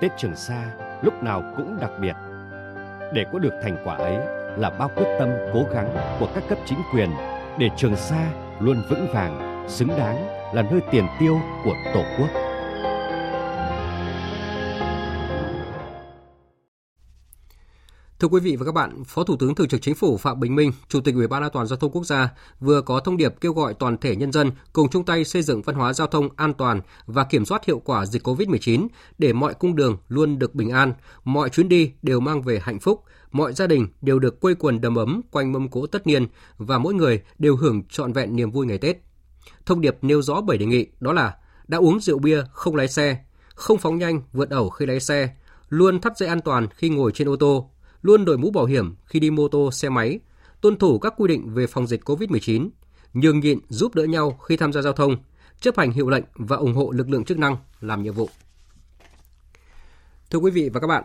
Tết Trường Sa lúc nào cũng đặc biệt. Để có được thành quả ấy là bao quyết tâm cố gắng của các cấp chính quyền để Trường Sa luôn vững vàng, xứng đáng là nơi tiền tiêu của Tổ quốc. Thưa quý vị và các bạn, Phó Thủ tướng Thường trực Chính phủ Phạm Bình Minh, Chủ tịch Ủy ban An toàn giao thông quốc gia vừa có thông điệp kêu gọi toàn thể nhân dân cùng chung tay xây dựng văn hóa giao thông an toàn và kiểm soát hiệu quả dịch COVID-19 để mọi cung đường luôn được bình an, mọi chuyến đi đều mang về hạnh phúc, mọi gia đình đều được quây quần đầm ấm quanh mâm cỗ tất niên và mỗi người đều hưởng trọn vẹn niềm vui ngày Tết. Thông điệp nêu rõ bảy đề nghị đó là đã uống rượu bia không lái xe, không phóng nhanh vượt ẩu khi lái xe, luôn thắt dây an toàn khi ngồi trên ô tô, luôn đội mũ bảo hiểm khi đi mô tô, xe máy, tuân thủ các quy định về phòng dịch COVID-19, nhường nhịn giúp đỡ nhau khi tham gia giao thông, chấp hành hiệu lệnh và ủng hộ lực lượng chức năng làm nhiệm vụ. Thưa quý vị và các bạn,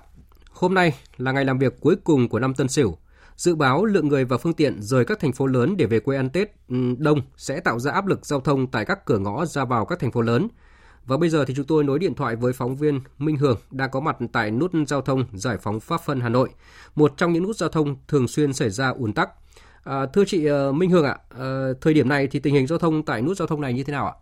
hôm nay là ngày làm việc cuối cùng của năm Tân Sửu. Dự báo lượng người và phương tiện rời các thành phố lớn để về quê ăn Tết ừ, đông sẽ tạo ra áp lực giao thông tại các cửa ngõ ra vào các thành phố lớn, và bây giờ thì chúng tôi nối điện thoại với phóng viên Minh Hường đang có mặt tại nút giao thông Giải phóng Pháp Vân Hà Nội, một trong những nút giao thông thường xuyên xảy ra ùn tắc. À, thưa chị ờ, Minh Hương ạ, à, thời điểm này thì tình hình giao thông tại nút giao thông này như thế nào ạ?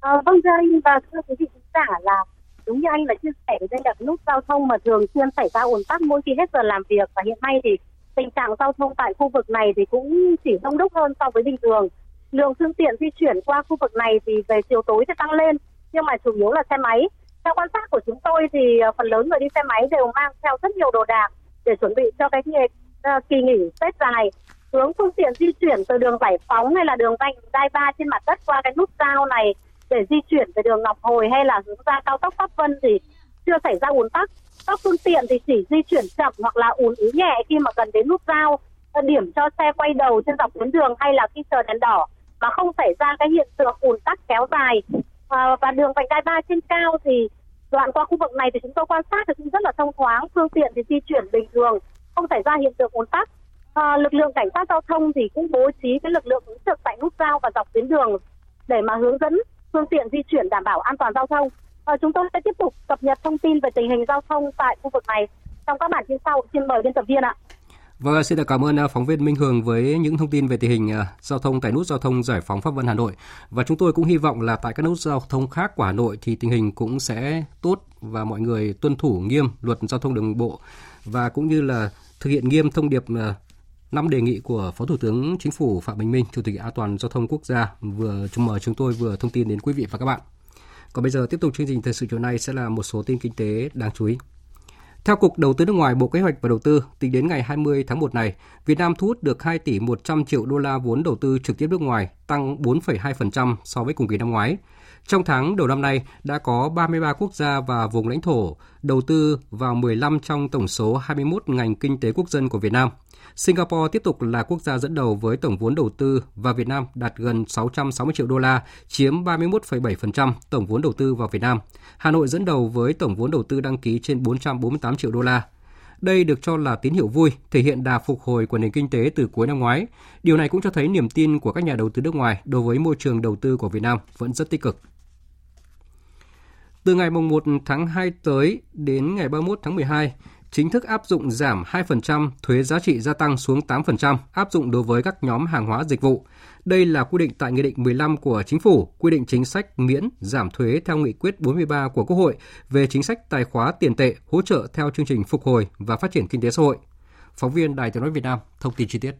À, vâng thưa anh và thưa quý vị khán giả là đúng như anh là chia sẻ đây là nút giao thông mà thường xuyên xảy ra ùn tắc mỗi khi hết giờ làm việc và hiện nay thì tình trạng giao thông tại khu vực này thì cũng chỉ đông đúc hơn so với bình thường. Lượng phương tiện di chuyển qua khu vực này thì về chiều tối sẽ tăng lên nhưng mà chủ yếu là xe máy. Theo quan sát của chúng tôi thì ờ, phần lớn người đi xe máy đều mang theo rất nhiều đồ đạc để chuẩn bị cho cái nghề, uh, kỳ nghỉ Tết dài. Hướng phương tiện di chuyển từ đường Giải Phóng hay là đường vành đai ba trên mặt đất qua cái nút giao này để di chuyển về đường Ngọc Hồi hay là hướng ra cao tốc Pháp Vân thì chưa xảy ra ùn tắc. Các phương tiện thì chỉ di chuyển chậm hoặc là ùn ứ nhẹ khi mà gần đến nút giao điểm cho xe quay đầu trên dọc tuyến đường hay là khi chờ đèn đỏ mà không xảy ra cái hiện tượng ùn tắc kéo dài à, và đường vành đai ba trên cao thì đoạn qua khu vực này thì chúng tôi quan sát thì cũng rất là thông thoáng phương tiện thì di chuyển bình thường không xảy ra hiện tượng ùn tắc à, lực lượng cảnh sát giao thông thì cũng bố trí cái lực lượng ứng trực tại nút giao và dọc tuyến đường để mà hướng dẫn phương tiện di chuyển đảm bảo an toàn giao thông. À, chúng tôi sẽ tiếp tục cập nhật thông tin về tình hình giao thông tại khu vực này trong các bản tin sau. Xin mời biên tập viên ạ. Vâng, xin được cảm ơn à, phóng viên Minh Hường với những thông tin về tình hình à, giao thông tại nút giao thông giải phóng Pháp Vân Hà Nội. Và chúng tôi cũng hy vọng là tại các nút giao thông khác của Hà Nội thì tình hình cũng sẽ tốt và mọi người tuân thủ nghiêm luật giao thông đường bộ và cũng như là thực hiện nghiêm thông điệp à, năm đề nghị của Phó Thủ tướng Chính phủ Phạm Bình Minh, Chủ tịch An toàn giao thông quốc gia vừa chúng mời chúng tôi vừa thông tin đến quý vị và các bạn. Còn bây giờ tiếp tục chương trình thời sự chiều nay sẽ là một số tin kinh tế đáng chú ý. Theo Cục Đầu tư nước ngoài Bộ Kế hoạch và Đầu tư, tính đến ngày 20 tháng 1 này, Việt Nam thu hút được 2 tỷ 100 triệu đô la vốn đầu tư trực tiếp nước ngoài, tăng 4,2% so với cùng kỳ năm ngoái. Trong tháng đầu năm nay, đã có 33 quốc gia và vùng lãnh thổ đầu tư vào 15 trong tổng số 21 ngành kinh tế quốc dân của Việt Nam. Singapore tiếp tục là quốc gia dẫn đầu với tổng vốn đầu tư và Việt Nam đạt gần 660 triệu đô la, chiếm 31,7% tổng vốn đầu tư vào Việt Nam. Hà Nội dẫn đầu với tổng vốn đầu tư đăng ký trên 448 triệu đô la. Đây được cho là tín hiệu vui, thể hiện đà phục hồi của nền kinh tế từ cuối năm ngoái. Điều này cũng cho thấy niềm tin của các nhà đầu tư nước ngoài đối với môi trường đầu tư của Việt Nam vẫn rất tích cực. Từ ngày 1 tháng 2 tới đến ngày 31 tháng 12, chính thức áp dụng giảm 2% thuế giá trị gia tăng xuống 8% áp dụng đối với các nhóm hàng hóa dịch vụ. Đây là quy định tại Nghị định 15 của Chính phủ, quy định chính sách miễn giảm thuế theo Nghị quyết 43 của Quốc hội về chính sách tài khóa tiền tệ hỗ trợ theo chương trình phục hồi và phát triển kinh tế xã hội. Phóng viên Đài Tiếng nói Việt Nam thông tin chi tiết.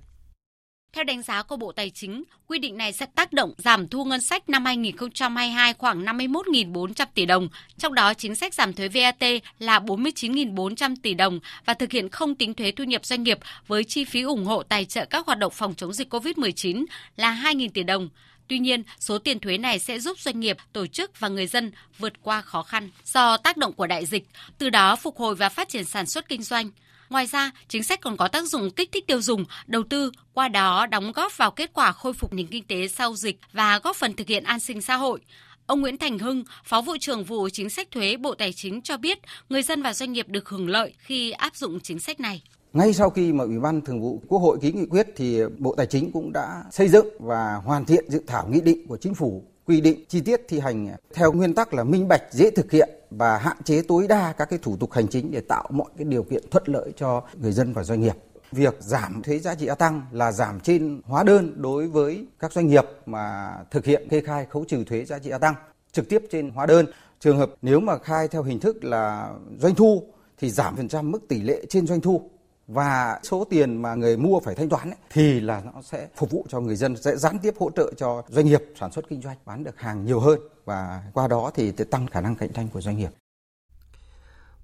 Theo đánh giá của Bộ Tài chính, quy định này sẽ tác động giảm thu ngân sách năm 2022 khoảng 51.400 tỷ đồng, trong đó chính sách giảm thuế VAT là 49.400 tỷ đồng và thực hiện không tính thuế thu nhập doanh nghiệp với chi phí ủng hộ tài trợ các hoạt động phòng chống dịch COVID-19 là 2.000 tỷ đồng. Tuy nhiên, số tiền thuế này sẽ giúp doanh nghiệp, tổ chức và người dân vượt qua khó khăn do tác động của đại dịch, từ đó phục hồi và phát triển sản xuất kinh doanh. Ngoài ra, chính sách còn có tác dụng kích thích tiêu dùng, đầu tư, qua đó đóng góp vào kết quả khôi phục nền kinh tế sau dịch và góp phần thực hiện an sinh xã hội. Ông Nguyễn Thành Hưng, Phó vụ trưởng vụ chính sách thuế Bộ Tài chính cho biết, người dân và doanh nghiệp được hưởng lợi khi áp dụng chính sách này. Ngay sau khi mà Ủy ban Thường vụ Quốc hội ký nghị quyết thì Bộ Tài chính cũng đã xây dựng và hoàn thiện dự thảo nghị định của chính phủ quy định chi tiết thi hành theo nguyên tắc là minh bạch, dễ thực hiện và hạn chế tối đa các cái thủ tục hành chính để tạo mọi cái điều kiện thuận lợi cho người dân và doanh nghiệp. Việc giảm thuế giá trị gia tăng là giảm trên hóa đơn đối với các doanh nghiệp mà thực hiện kê khai khấu trừ thuế giá trị gia tăng trực tiếp trên hóa đơn. Trường hợp nếu mà khai theo hình thức là doanh thu thì giảm phần trăm mức tỷ lệ trên doanh thu và số tiền mà người mua phải thanh toán ấy, thì là nó sẽ phục vụ cho người dân sẽ gián tiếp hỗ trợ cho doanh nghiệp sản xuất kinh doanh bán được hàng nhiều hơn và qua đó thì tăng khả năng cạnh tranh của doanh nghiệp.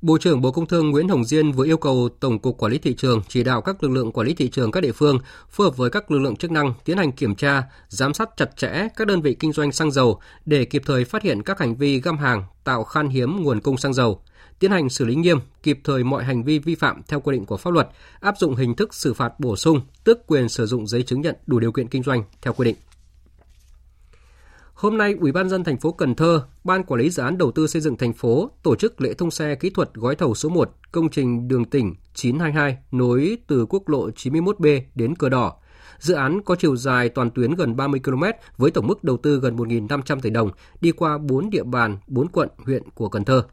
Bộ trưởng Bộ Công Thương Nguyễn Hồng Diên vừa yêu cầu Tổng cục Quản lý thị trường chỉ đạo các lực lượng quản lý thị trường các địa phương phối hợp với các lực lượng chức năng tiến hành kiểm tra, giám sát chặt chẽ các đơn vị kinh doanh xăng dầu để kịp thời phát hiện các hành vi găm hàng, tạo khan hiếm nguồn cung xăng dầu, tiến hành xử lý nghiêm, kịp thời mọi hành vi vi phạm theo quy định của pháp luật, áp dụng hình thức xử phạt bổ sung, tước quyền sử dụng giấy chứng nhận đủ điều kiện kinh doanh theo quy định. Hôm nay, Ủy ban dân thành phố Cần Thơ, Ban quản lý dự án đầu tư xây dựng thành phố tổ chức lễ thông xe kỹ thuật gói thầu số 1 công trình đường tỉnh 922 nối từ quốc lộ 91B đến Cờ Đỏ. Dự án có chiều dài toàn tuyến gần 30 km với tổng mức đầu tư gần 1.500 tỷ đồng, đi qua 4 địa bàn, 4 quận, huyện của Cần Thơ.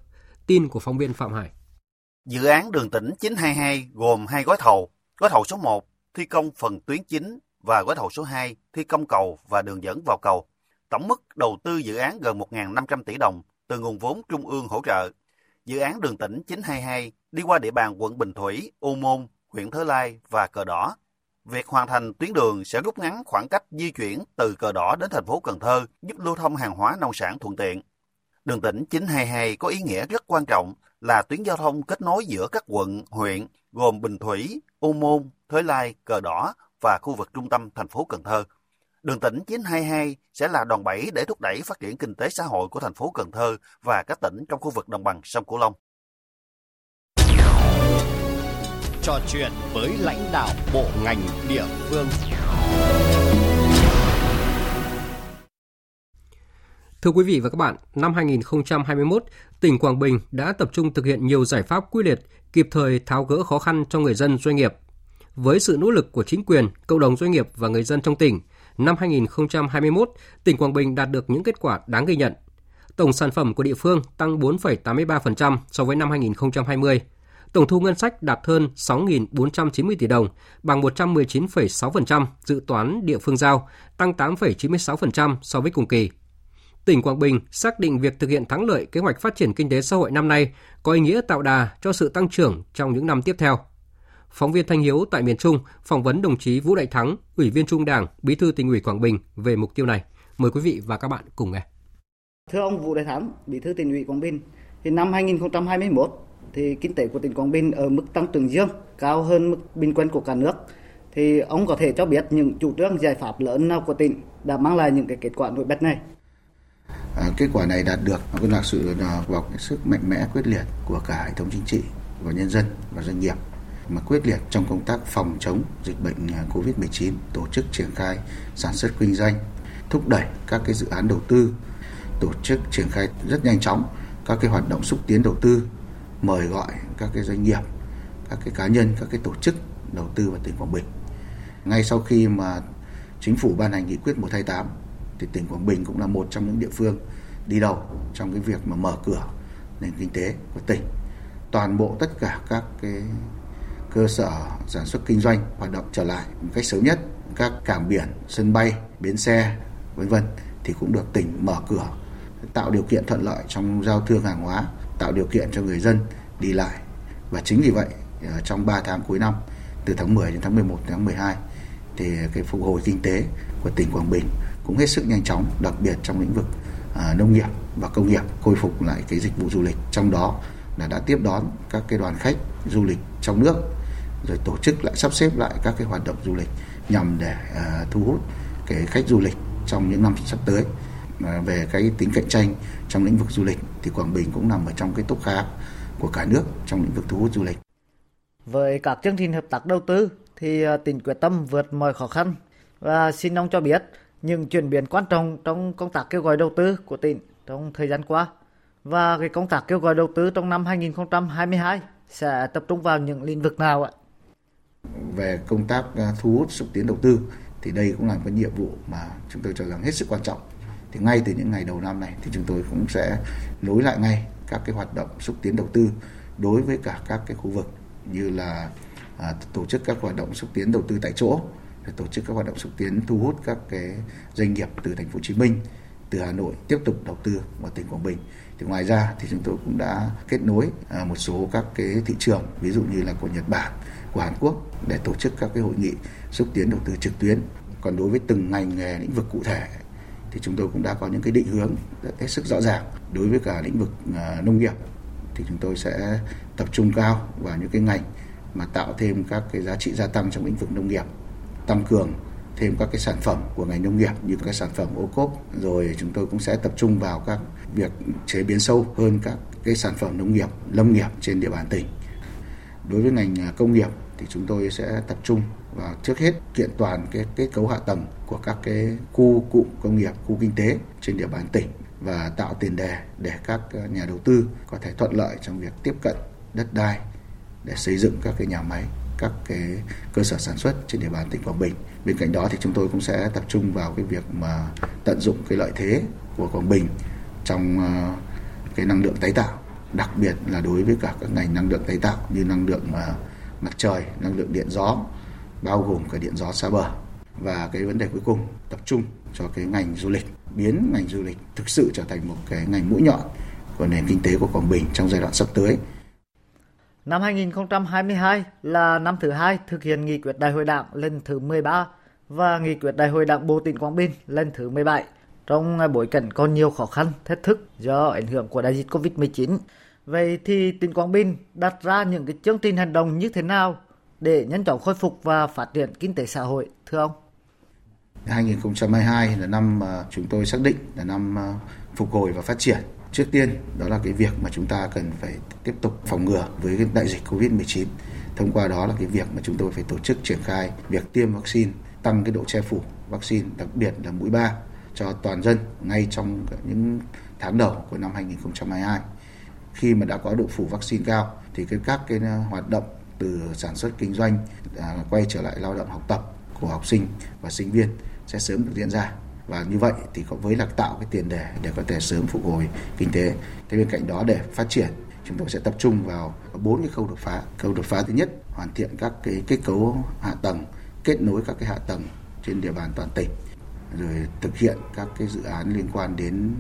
Tin của phóng viên Phạm Hải. Dự án đường tỉnh 922 gồm hai gói thầu. Gói thầu số 1 thi công phần tuyến chính và gói thầu số 2 thi công cầu và đường dẫn vào cầu. Tổng mức đầu tư dự án gần 1.500 tỷ đồng từ nguồn vốn trung ương hỗ trợ. Dự án đường tỉnh 922 đi qua địa bàn quận Bình Thủy, Ô Môn, huyện Thới Lai và Cờ Đỏ. Việc hoàn thành tuyến đường sẽ rút ngắn khoảng cách di chuyển từ Cờ Đỏ đến thành phố Cần Thơ, giúp lưu thông hàng hóa nông sản thuận tiện. Đường tỉnh 922 có ý nghĩa rất quan trọng là tuyến giao thông kết nối giữa các quận, huyện gồm Bình Thủy, Ô Môn, Thới Lai, Cờ Đỏ và khu vực trung tâm thành phố Cần Thơ. Đường tỉnh 922 sẽ là đòn bẩy để thúc đẩy phát triển kinh tế xã hội của thành phố Cần Thơ và các tỉnh trong khu vực đồng bằng sông Cửu Long. Trò chuyện với lãnh đạo bộ ngành địa phương. Thưa quý vị và các bạn, năm 2021, tỉnh Quảng Bình đã tập trung thực hiện nhiều giải pháp quyết liệt, kịp thời tháo gỡ khó khăn cho người dân doanh nghiệp. Với sự nỗ lực của chính quyền, cộng đồng doanh nghiệp và người dân trong tỉnh, năm 2021, tỉnh Quảng Bình đạt được những kết quả đáng ghi nhận. Tổng sản phẩm của địa phương tăng 4,83% so với năm 2020. Tổng thu ngân sách đạt hơn 6.490 tỷ đồng, bằng 119,6% dự toán địa phương giao, tăng 8,96% so với cùng kỳ tỉnh Quảng Bình xác định việc thực hiện thắng lợi kế hoạch phát triển kinh tế xã hội năm nay có ý nghĩa tạo đà cho sự tăng trưởng trong những năm tiếp theo. Phóng viên Thanh Hiếu tại miền Trung phỏng vấn đồng chí Vũ Đại Thắng, Ủy viên Trung Đảng, Bí thư tỉnh ủy Quảng Bình về mục tiêu này. Mời quý vị và các bạn cùng nghe. Thưa ông Vũ Đại Thắng, Bí thư tỉnh ủy Quảng Bình, thì năm 2021 thì kinh tế của tỉnh Quảng Bình ở mức tăng trưởng dương cao hơn mức bình quân của cả nước. Thì ông có thể cho biết những chủ trương giải pháp lớn nào của tỉnh đã mang lại những cái kết quả nổi bật này? À, kết quả này đạt được nó là sự à, vào cái sức mạnh mẽ quyết liệt của cả hệ thống chính trị và nhân dân và doanh nghiệp mà quyết liệt trong công tác phòng chống dịch bệnh à, Covid-19, tổ chức triển khai sản xuất kinh doanh, thúc đẩy các cái dự án đầu tư, tổ chức triển khai rất nhanh chóng các cái hoạt động xúc tiến đầu tư, mời gọi các cái doanh nghiệp, các cái cá nhân, các cái tổ chức đầu tư vào tỉnh Quảng Bình. Ngay sau khi mà chính phủ ban hành nghị quyết 128 thì tỉnh Quảng Bình cũng là một trong những địa phương đi đầu trong cái việc mà mở cửa nền kinh tế của tỉnh. Toàn bộ tất cả các cái cơ sở sản xuất kinh doanh hoạt động trở lại một cách sớm nhất, các cảng biển, sân bay, bến xe, vân vân thì cũng được tỉnh mở cửa, tạo điều kiện thuận lợi trong giao thương hàng hóa, tạo điều kiện cho người dân đi lại và chính vì vậy ờ, trong 3 tháng cuối năm, từ tháng 10 đến tháng 11 đến tháng 12 thì cái phục hồi kinh tế của tỉnh Quảng Bình cũng hết sức nhanh chóng đặc biệt trong lĩnh vực à, nông nghiệp và công nghiệp khôi phục lại cái dịch vụ du lịch. Trong đó là đã tiếp đón các cái đoàn khách du lịch trong nước rồi tổ chức lại sắp xếp lại các cái hoạt động du lịch nhằm để à, thu hút cái khách du lịch trong những năm sắp tới. À, về cái tính cạnh tranh trong lĩnh vực du lịch thì Quảng Bình cũng nằm ở trong cái top khá của cả nước trong lĩnh vực thu hút du lịch. Với các chương trình hợp tác đầu tư thì à, tỉnh quyết tâm vượt mọi khó khăn. Và xin ông cho biết những chuyển biến quan trọng trong công tác kêu gọi đầu tư của tỉnh trong thời gian qua và cái công tác kêu gọi đầu tư trong năm 2022 sẽ tập trung vào những lĩnh vực nào ạ? về công tác à, thu hút xúc tiến đầu tư thì đây cũng là một cái nhiệm vụ mà chúng tôi cho rằng hết sức quan trọng thì ngay từ những ngày đầu năm này thì chúng tôi cũng sẽ nối lại ngay các cái hoạt động xúc tiến đầu tư đối với cả các cái khu vực như là à, tổ chức các hoạt động xúc tiến đầu tư tại chỗ để tổ chức các hoạt động xúc tiến, thu hút các cái doanh nghiệp từ thành phố Hồ Chí Minh, từ Hà Nội tiếp tục đầu tư vào tỉnh Quảng Bình. Thì ngoài ra thì chúng tôi cũng đã kết nối à, một số các cái thị trường, ví dụ như là của Nhật Bản, của Hàn Quốc để tổ chức các cái hội nghị xúc tiến đầu tư trực tuyến. Còn đối với từng ngành nghề, lĩnh vực cụ thể thì chúng tôi cũng đã có những cái định hướng hết sức rõ ràng. Đối với cả lĩnh vực à, nông nghiệp thì chúng tôi sẽ tập trung cao vào những cái ngành mà tạo thêm các cái giá trị gia tăng trong lĩnh vực nông nghiệp tăng cường thêm các cái sản phẩm của ngành nông nghiệp như các sản phẩm ô cốp. Rồi chúng tôi cũng sẽ tập trung vào các việc chế biến sâu hơn các cái sản phẩm nông nghiệp lâm nghiệp trên địa bàn tỉnh. Đối với ngành à, công nghiệp thì chúng tôi sẽ tập trung vào trước hết kiện toàn cái kết cấu hạ tầng của các cái khu cụm công nghiệp, khu kinh tế trên địa bàn tỉnh và tạo tiền đề để các à, nhà đầu tư có thể thuận lợi trong việc tiếp cận đất đai để xây dựng các cái nhà máy, các cái cơ sở sản xuất trên địa bàn tỉnh Quảng Bình. Bên cạnh đó thì chúng tôi cũng sẽ tập trung vào cái việc mà tận dụng cái lợi thế của Quảng Bình trong à, cái năng lượng tái tạo đặc biệt là đối với cả các ngành năng lượng tái tạo như năng lượng à, mặt trời, năng lượng điện gió, bao gồm cả điện gió xa bờ. Và cái vấn đề cuối cùng tập trung cho cái ngành du lịch, biến ngành du lịch thực sự trở thành một cái ngành mũi nhọn của nền kinh tế của Quảng Bình trong giai đoạn sắp tới. Năm 2022 là năm thứ hai thực hiện nghị quyết đại hội đảng lần thứ 13 và nghị quyết đại hội đảng bộ tỉnh Quảng Bình lần thứ 17 trong bối cảnh còn nhiều khó khăn, thách thức do ảnh hưởng của đại dịch Covid-19. Vậy thì tỉnh Quảng Bình đặt ra những cái chương trình hành động như thế nào để nhanh chóng khôi phục và phát triển kinh tế xã hội thưa ông? 2022 là năm mà chúng tôi xác định là năm ờ, phục hồi và phát triển. Trước tiên đó là cái việc mà chúng ta cần phải tiếp tục phòng ngừa với cái đại dịch Covid-19. Thông qua đó là cái việc mà chúng tôi phải tổ chức triển khai việc tiêm vaccine, tăng cái độ che phủ vaccine, đặc biệt là mũi 3 cho toàn dân ngay trong những tháng đầu của năm 2022 khi mà đã có độ phủ vaccine cao thì cái các cái ờ, hoạt động từ sản xuất kinh doanh à, quay trở lại lao động học tập của học sinh và sinh viên sẽ sớm được diễn ra và như vậy thì có với là tạo cái tiền đề để có thể sớm phục hồi kinh tế thế bên cạnh đó để phát triển chúng tôi sẽ tập trung vào bốn cái khâu đột phá khâu đột phá thứ nhất hoàn thiện các cái kết cấu hạ tầng kết nối các cái hạ tầng trên địa bàn toàn tỉnh rồi thực hiện các cái dự án liên quan đến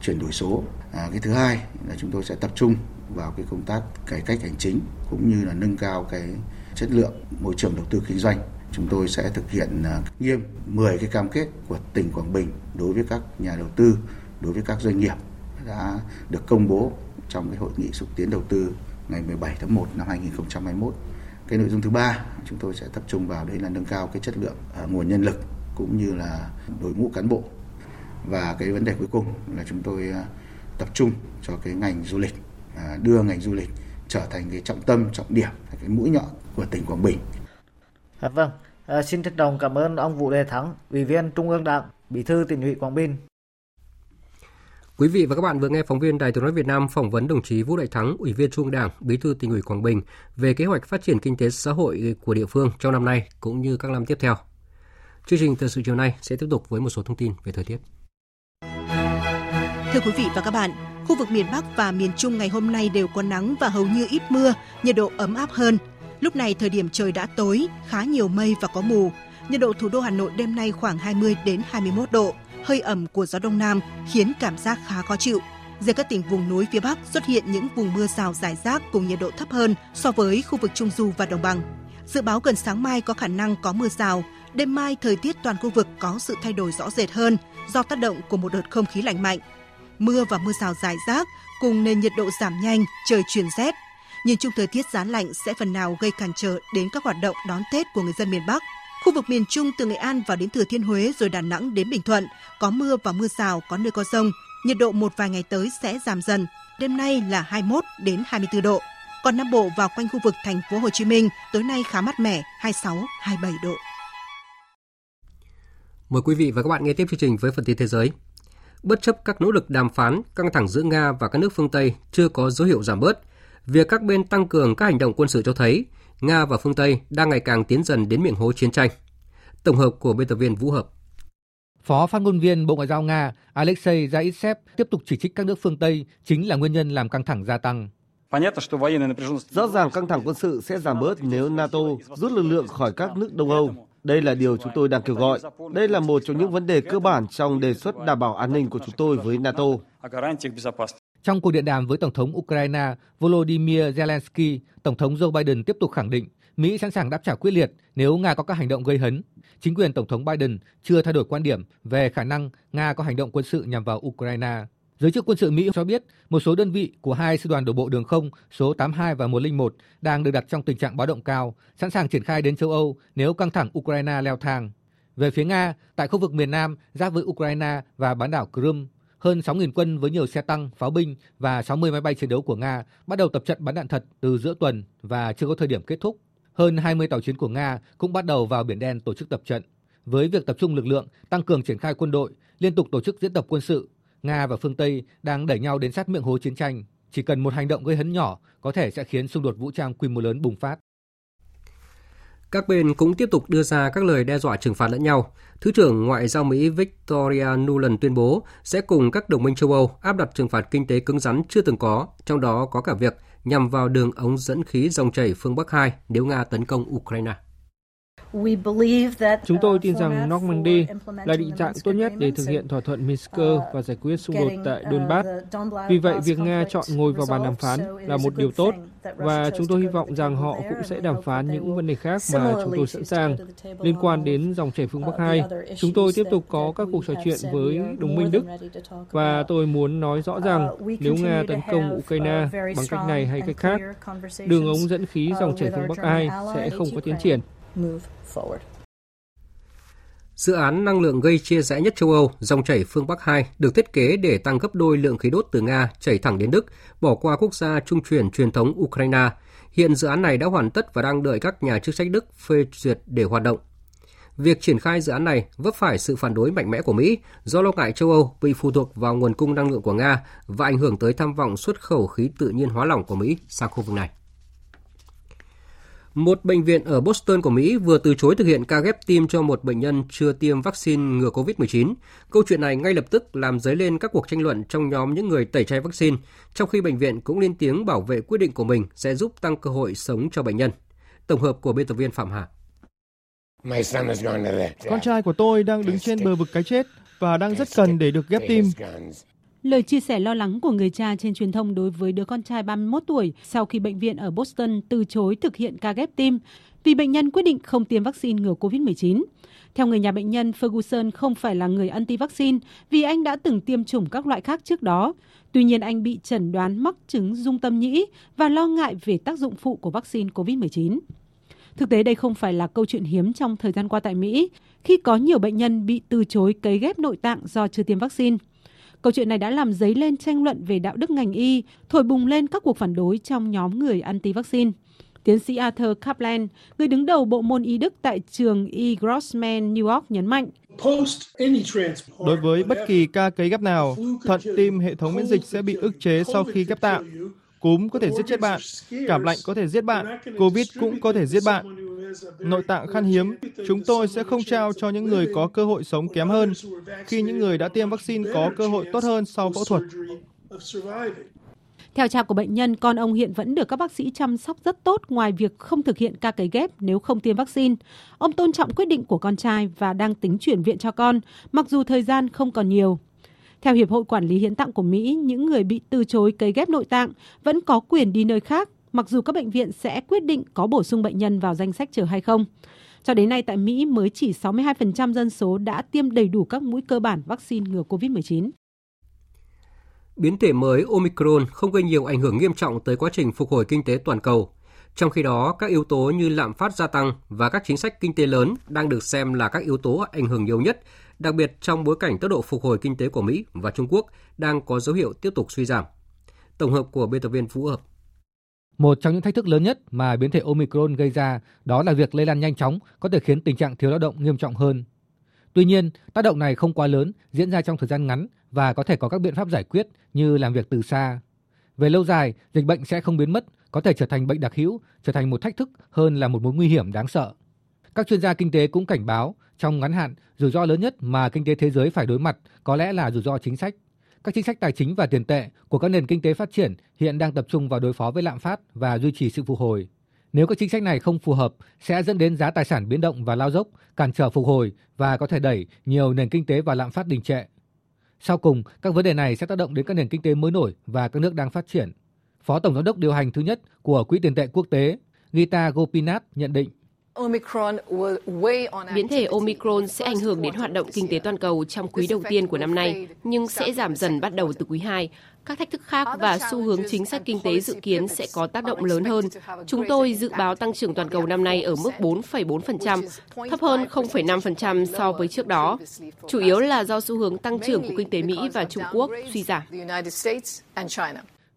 chuyển đổi số. À, cái thứ hai là chúng tôi sẽ tập trung vào cái công tác cải cách hành chính cũng như là nâng cao cái chất lượng môi trường đầu tư kinh doanh. Chúng tôi sẽ thực hiện à, nghiêm 10 cái cam kết của tỉnh Quảng Bình đối với các nhà đầu tư, đối với các doanh nghiệp đã được công bố trong cái hội nghị xúc tiến đầu tư ngày 17 tháng 1 năm 2021. Cái nội dung thứ ba chúng tôi sẽ tập trung vào đấy là nâng cao cái chất lượng à, nguồn nhân lực cũng như là đội ngũ cán bộ và cái vấn đề cuối cùng là chúng tôi à, tập trung cho cái ngành du lịch đưa ngành du lịch trở thành cái trọng tâm trọng điểm cái mũi nhọn của tỉnh Quảng Bình. À, vâng, à, xin trân trọng cảm ơn ông Vũ Đề Thắng, Ủy viên Trung ương Đảng, Bí thư tỉnh ủy Quảng Bình. Quý vị và các bạn vừa nghe phóng viên Đài Tiếng nói Việt Nam phỏng vấn đồng chí Vũ Đại Thắng, Ủy viên Trung ương Đảng, Bí thư tỉnh ủy Quảng Bình về kế hoạch phát triển kinh tế xã hội của địa phương trong năm nay cũng như các năm tiếp theo. Chương trình thời sự chiều nay sẽ tiếp tục với một số thông tin về thời tiết. Thưa quý vị và các bạn, khu vực miền Bắc và miền Trung ngày hôm nay đều có nắng và hầu như ít mưa, nhiệt độ ấm áp hơn. Lúc này thời điểm trời đã tối, khá nhiều mây và có mù. Nhiệt độ thủ đô Hà Nội đêm nay khoảng 20 đến 21 độ. Hơi ẩm của gió đông nam khiến cảm giác khá khó chịu. Riêng các tỉnh vùng núi phía Bắc xuất hiện những vùng mưa rào rải rác cùng nhiệt độ thấp hơn so với khu vực Trung Du và Đồng bằng. Dự báo gần sáng mai có khả năng có mưa rào, đêm mai thời tiết toàn khu vực có sự thay đổi rõ rệt hơn do tác động của một đợt không khí lạnh mạnh. Mưa và mưa rào rải rác cùng nền nhiệt độ giảm nhanh, trời chuyển rét. Nhìn chung thời tiết giá lạnh sẽ phần nào gây cản trở đến các hoạt động đón Tết của người dân miền Bắc. Khu vực miền Trung từ Nghệ An vào đến Thừa Thiên Huế rồi Đà Nẵng đến Bình Thuận có mưa và mưa rào, có nơi có rông. Nhiệt độ một vài ngày tới sẽ giảm dần. Đêm nay là 21 đến 24 độ. Còn Nam Bộ vào quanh khu vực thành phố Hồ Chí Minh tối nay khá mát mẻ, 26 27 độ. Mời quý vị và các bạn nghe tiếp chương trình với phần tin thế giới. Bất chấp các nỗ lực đàm phán, căng thẳng giữa Nga và các nước phương Tây chưa có dấu hiệu giảm bớt, việc các bên tăng cường các hành động quân sự cho thấy Nga và phương Tây đang ngày càng tiến dần đến miệng hố chiến tranh. Tổng hợp của biên tập viên Vũ Hợp. Phó phát ngôn viên Bộ Ngoại giao Nga Alexei Zaitsev tiếp tục chỉ trích các nước phương Tây chính là nguyên nhân làm căng thẳng gia tăng. Rõ ràng căng thẳng quân sự sẽ giảm bớt nếu NATO rút lực lượng khỏi các nước Đông Âu. Đây là điều chúng tôi đang kêu gọi. Đây là một trong những vấn đề cơ bản trong đề xuất đảm bảo an ninh của chúng tôi với NATO. Trong cuộc điện đàm với Tổng thống Ukraine Volodymyr Zelensky, Tổng thống Joe Biden tiếp tục khẳng định Mỹ sẵn sàng đáp trả quyết liệt nếu Nga có các hành động gây hấn. Chính quyền Tổng thống Biden chưa thay đổi quan điểm về khả năng Nga có hành động quân sự nhằm vào Ukraine. Giới chức quân sự Mỹ cho biết một số đơn vị của hai sư đoàn đổ bộ đường không số 82 và 101 đang được đặt trong tình trạng báo động cao, sẵn sàng triển khai đến châu Âu nếu căng thẳng Ukraine leo thang. Về phía Nga, tại khu vực miền Nam giáp với Ukraine và bán đảo Crimea, hơn 6.000 quân với nhiều xe tăng, pháo binh và 60 máy bay chiến đấu của Nga bắt đầu tập trận bắn đạn thật từ giữa tuần và chưa có thời điểm kết thúc. Hơn 20 tàu chiến của Nga cũng bắt đầu vào Biển Đen tổ chức tập trận. Với việc tập trung lực lượng, tăng cường triển khai quân đội, liên tục tổ chức diễn tập quân sự, Nga và phương Tây đang đẩy nhau đến sát miệng hố chiến tranh. Chỉ cần một hành động gây hấn nhỏ có thể sẽ khiến xung đột vũ trang quy mô lớn bùng phát. Các bên cũng tiếp tục đưa ra các lời đe dọa trừng phạt lẫn nhau. Thứ trưởng Ngoại giao Mỹ Victoria Nuland tuyên bố sẽ cùng các đồng minh châu Âu áp đặt trừng phạt kinh tế cứng rắn chưa từng có, trong đó có cả việc nhằm vào đường ống dẫn khí dòng chảy phương Bắc 2 nếu Nga tấn công Ukraine. Chúng tôi tin rằng Normandy là định dạng tốt nhất để thực hiện thỏa thuận Minsk và giải quyết xung đột tại Donbass. Vì vậy, việc Nga chọn ngồi vào bàn đàm phán là một điều tốt và chúng tôi hy vọng rằng họ cũng sẽ đàm phán những vấn đề khác mà chúng tôi sẵn sàng. Liên quan đến dòng chảy phương Bắc 2, chúng tôi tiếp tục có các cuộc trò chuyện với đồng minh Đức và tôi muốn nói rõ rằng nếu Nga tấn công Ukraine bằng cách này hay cách khác, đường ống dẫn khí dòng chảy phương Bắc 2 sẽ không có tiến triển move. Dự án năng lượng gây chia rẽ nhất châu Âu, dòng chảy phương Bắc 2, được thiết kế để tăng gấp đôi lượng khí đốt từ Nga chảy thẳng đến Đức, bỏ qua quốc gia trung chuyển truyền thống Ukraine. Hiện dự án này đã hoàn tất và đang đợi các nhà chức trách Đức phê duyệt để hoạt động. Việc triển khai dự án này vấp phải sự phản đối mạnh mẽ của Mỹ do lo ngại châu Âu bị phụ thuộc vào nguồn cung năng lượng của Nga và ảnh hưởng tới tham vọng xuất khẩu khí tự nhiên hóa lỏng của Mỹ sang khu vực này. Một bệnh viện ở Boston của Mỹ vừa từ chối thực hiện ca ghép tim cho một bệnh nhân chưa tiêm vaccine ngừa COVID-19. Câu chuyện này ngay lập tức làm dấy lên các cuộc tranh luận trong nhóm những người tẩy chay vaccine, trong khi bệnh viện cũng lên tiếng bảo vệ quyết định của mình sẽ giúp tăng cơ hội sống cho bệnh nhân. Tổng hợp của biên tập viên Phạm Hà. Con trai của tôi đang đứng trên bờ vực cái chết và đang rất cần để được ghép tim. Lời chia sẻ lo lắng của người cha trên truyền thông đối với đứa con trai 31 tuổi sau khi bệnh viện ở Boston từ chối thực hiện ca ghép tim vì bệnh nhân quyết định không tiêm vaccine ngừa COVID-19. Theo người nhà bệnh nhân, Ferguson không phải là người anti-vaccine vì anh đã từng tiêm chủng các loại khác trước đó. Tuy nhiên anh bị chẩn đoán mắc chứng dung tâm nhĩ và lo ngại về tác dụng phụ của vaccine COVID-19. Thực tế đây không phải là câu chuyện hiếm trong thời gian qua tại Mỹ, khi có nhiều bệnh nhân bị từ chối cấy ghép nội tạng do chưa tiêm vaccine. Câu chuyện này đã làm dấy lên tranh luận về đạo đức ngành y, thổi bùng lên các cuộc phản đối trong nhóm người anti-vaccine. Tiến sĩ Arthur Kaplan, người đứng đầu bộ môn y đức tại trường E. Grossman, New York nhấn mạnh. Đối với bất kỳ ca cấy ghép nào, thận tim hệ thống miễn dịch sẽ bị ức chế sau khi ghép tạng. Cúm có thể giết chết bạn, cảm lạnh có thể giết bạn, Covid cũng có thể giết bạn. Nội tạng khan hiếm, chúng tôi sẽ không trao cho những người có cơ hội sống kém hơn khi những người đã tiêm vaccine có cơ hội tốt hơn sau phẫu thuật. Theo cha của bệnh nhân, con ông hiện vẫn được các bác sĩ chăm sóc rất tốt ngoài việc không thực hiện ca cấy ghép nếu không tiêm vaccine. Ông tôn trọng quyết định của con trai và đang tính chuyển viện cho con, mặc dù thời gian không còn nhiều. Theo Hiệp hội Quản lý Hiến tạng của Mỹ, những người bị từ chối cấy ghép nội tạng vẫn có quyền đi nơi khác, mặc dù các bệnh viện sẽ quyết định có bổ sung bệnh nhân vào danh sách chờ hay không. Cho đến nay tại Mỹ mới chỉ 62% dân số đã tiêm đầy đủ các mũi cơ bản vaccine ngừa COVID-19. Biến thể mới Omicron không gây nhiều ảnh hưởng nghiêm trọng tới quá trình phục hồi kinh tế toàn cầu. Trong khi đó, các yếu tố như lạm phát gia tăng và các chính sách kinh tế lớn đang được xem là các yếu tố ảnh hưởng nhiều nhất, đặc biệt trong bối cảnh tốc độ phục hồi kinh tế của Mỹ và Trung Quốc đang có dấu hiệu tiếp tục suy giảm. Tổng hợp của biên tập viên Vũ Hợp. Một trong những thách thức lớn nhất mà biến thể Omicron gây ra đó là việc lây lan nhanh chóng có thể khiến tình trạng thiếu lao động nghiêm trọng hơn. Tuy nhiên, tác động này không quá lớn, diễn ra trong thời gian ngắn và có thể có các biện pháp giải quyết như làm việc từ xa. Về lâu dài, dịch bệnh sẽ không biến mất, có thể trở thành bệnh đặc hữu, trở thành một thách thức hơn là một mối nguy hiểm đáng sợ. Các chuyên gia kinh tế cũng cảnh báo, trong ngắn hạn, rủi ro lớn nhất mà kinh tế thế giới phải đối mặt có lẽ là rủi ro chính sách. Các chính sách tài chính và tiền tệ của các nền kinh tế phát triển hiện đang tập trung vào đối phó với lạm phát và duy trì sự phục hồi. Nếu các chính sách này không phù hợp, sẽ dẫn đến giá tài sản biến động và lao dốc, cản trở phục hồi và có thể đẩy nhiều nền kinh tế và lạm phát đình trệ. Sau cùng, các vấn đề này sẽ tác động đến các nền kinh tế mới nổi và các nước đang phát triển. Phó Tổng giám đốc điều hành thứ nhất của Quỹ tiền tệ quốc tế, Gita Gopinath nhận định. Biến thể Omicron sẽ ảnh hưởng đến hoạt động kinh tế toàn cầu trong quý đầu tiên của năm nay, nhưng sẽ giảm dần bắt đầu từ quý 2. Các thách thức khác và xu hướng chính sách kinh tế dự kiến sẽ có tác động lớn hơn. Chúng tôi dự báo tăng trưởng toàn cầu năm nay ở mức 4,4%, thấp hơn 0,5% so với trước đó, chủ yếu là do xu hướng tăng trưởng của kinh tế Mỹ và Trung Quốc suy giảm.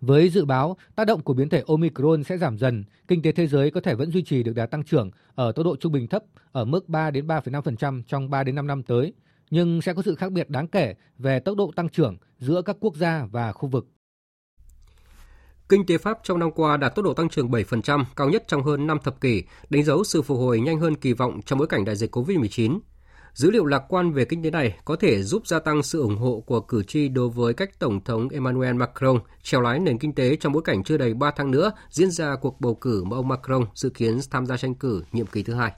Với dự báo tác động của biến thể Omicron sẽ giảm dần, kinh tế thế giới có thể vẫn duy trì được đà tăng trưởng ở tốc độ trung bình thấp ở mức 3 đến 3,5% trong 3 đến 5 năm tới, nhưng sẽ có sự khác biệt đáng kể về tốc độ tăng trưởng giữa các quốc gia và khu vực. Kinh tế Pháp trong năm qua đạt tốc độ tăng trưởng 7%, cao nhất trong hơn 5 thập kỷ, đánh dấu sự phục hồi nhanh hơn kỳ vọng trong bối cảnh đại dịch COVID-19. Dữ liệu lạc quan về kinh tế này có thể giúp gia tăng sự ủng hộ của cử tri đối với cách Tổng thống Emmanuel Macron trèo lái nền kinh tế trong bối cảnh chưa đầy 3 tháng nữa diễn ra cuộc bầu cử mà ông Macron dự kiến tham gia tranh cử nhiệm kỳ thứ hai.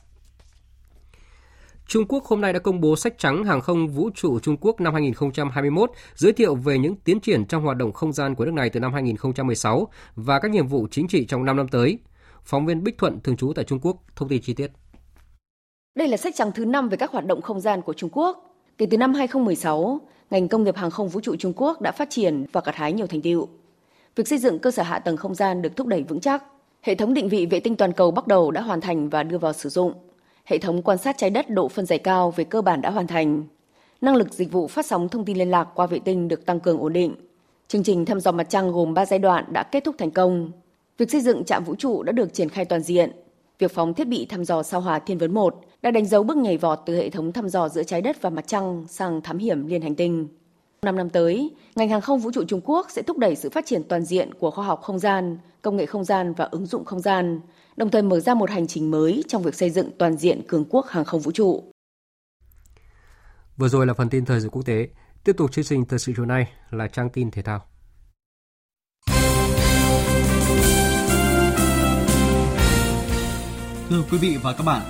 Trung Quốc hôm nay đã công bố sách trắng hàng không vũ trụ Trung Quốc năm 2021, giới thiệu về những tiến triển trong hoạt động không gian của nước này từ năm 2016 và các nhiệm vụ chính trị trong 5 năm tới. Phóng viên Bích Thuận thường trú tại Trung Quốc thông tin chi tiết. Đây là sách trắng thứ 5 về các hoạt động không gian của Trung Quốc. Kể từ năm 2016, ngành công nghiệp hàng không vũ trụ Trung Quốc đã phát triển và gặt hái nhiều thành tựu. Việc xây dựng cơ sở hạ tầng không gian được thúc đẩy vững chắc. Hệ thống định vị vệ tinh toàn cầu bắt đầu đã hoàn thành và đưa vào sử dụng. Hệ thống quan sát trái đất độ phân giải cao về cơ bản đã hoàn thành. Năng lực dịch vụ phát sóng thông tin liên lạc qua vệ tinh được tăng cường ổn định. Chương trình thăm dò mặt trăng gồm 3 giai đoạn đã kết thúc thành công. Việc xây dựng trạm vũ trụ đã được triển khai toàn diện. Việc phóng thiết bị thăm dò sao hỏa Thiên vấn 1 đã đánh dấu bước nhảy vọt từ hệ thống thăm dò giữa trái đất và mặt trăng sang thám hiểm liên hành tinh. Năm năm tới, ngành hàng không vũ trụ Trung Quốc sẽ thúc đẩy sự phát triển toàn diện của khoa học không gian, công nghệ không gian và ứng dụng không gian, đồng thời mở ra một hành trình mới trong việc xây dựng toàn diện cường quốc hàng không vũ trụ. Vừa rồi là phần tin thời sự quốc tế. Tiếp tục chương trình thời sự chiều nay là trang tin thể thao. Thưa quý vị và các bạn,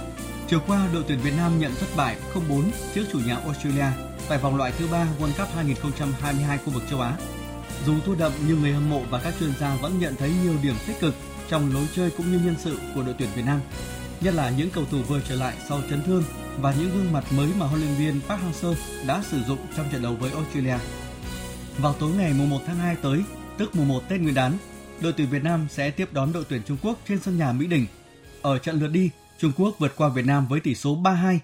chiều qua đội tuyển Việt Nam nhận thất bại 0-4 trước chủ nhà Australia tại vòng loại thứ ba World Cup 2022 khu vực châu Á. Dù thua đậm nhưng người hâm mộ và các chuyên gia vẫn nhận thấy nhiều điểm tích cực trong lối chơi cũng như nhân sự của đội tuyển Việt Nam, nhất là những cầu thủ vừa trở lại sau chấn thương và những gương mặt mới mà huấn luyện viên Park Hang-seo đã sử dụng trong trận đấu với Australia. Vào tối ngày 1 tháng 2 tới, tức mùng 1 Tết Nguyên đán, đội tuyển Việt Nam sẽ tiếp đón đội tuyển Trung Quốc trên sân nhà Mỹ Đình. Ở trận lượt đi, Trung Quốc vượt qua Việt Nam với tỷ số 3-2.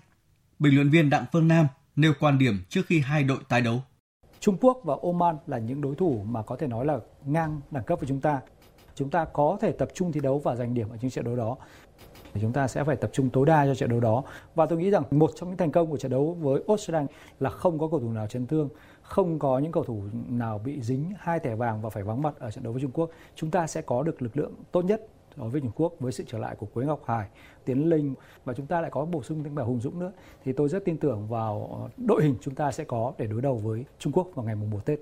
Bình luận viên Đặng Phương Nam nêu quan điểm trước khi hai đội tái đấu. Trung Quốc và Oman là những đối thủ mà có thể nói là ngang đẳng cấp với chúng ta. Chúng ta có thể tập trung thi đấu và giành điểm ở những trận đấu đó. Chúng ta sẽ phải tập trung tối đa cho trận đấu đó. Và tôi nghĩ rằng một trong những thành công của trận đấu với Australia là không có cầu thủ nào chấn thương, không có những cầu thủ nào bị dính hai thẻ vàng và phải vắng mặt ở trận đấu với Trung Quốc. Chúng ta sẽ có được lực lượng tốt nhất đối với Trung Quốc với sự trở lại của Quế Ngọc Hải, Tiến Linh và chúng ta lại có bổ sung thêm cả Hùng Dũng nữa thì tôi rất tin tưởng vào ờ, đội hình chúng ta sẽ có để đối đầu với Trung Quốc vào ngày mùng 1 Tết.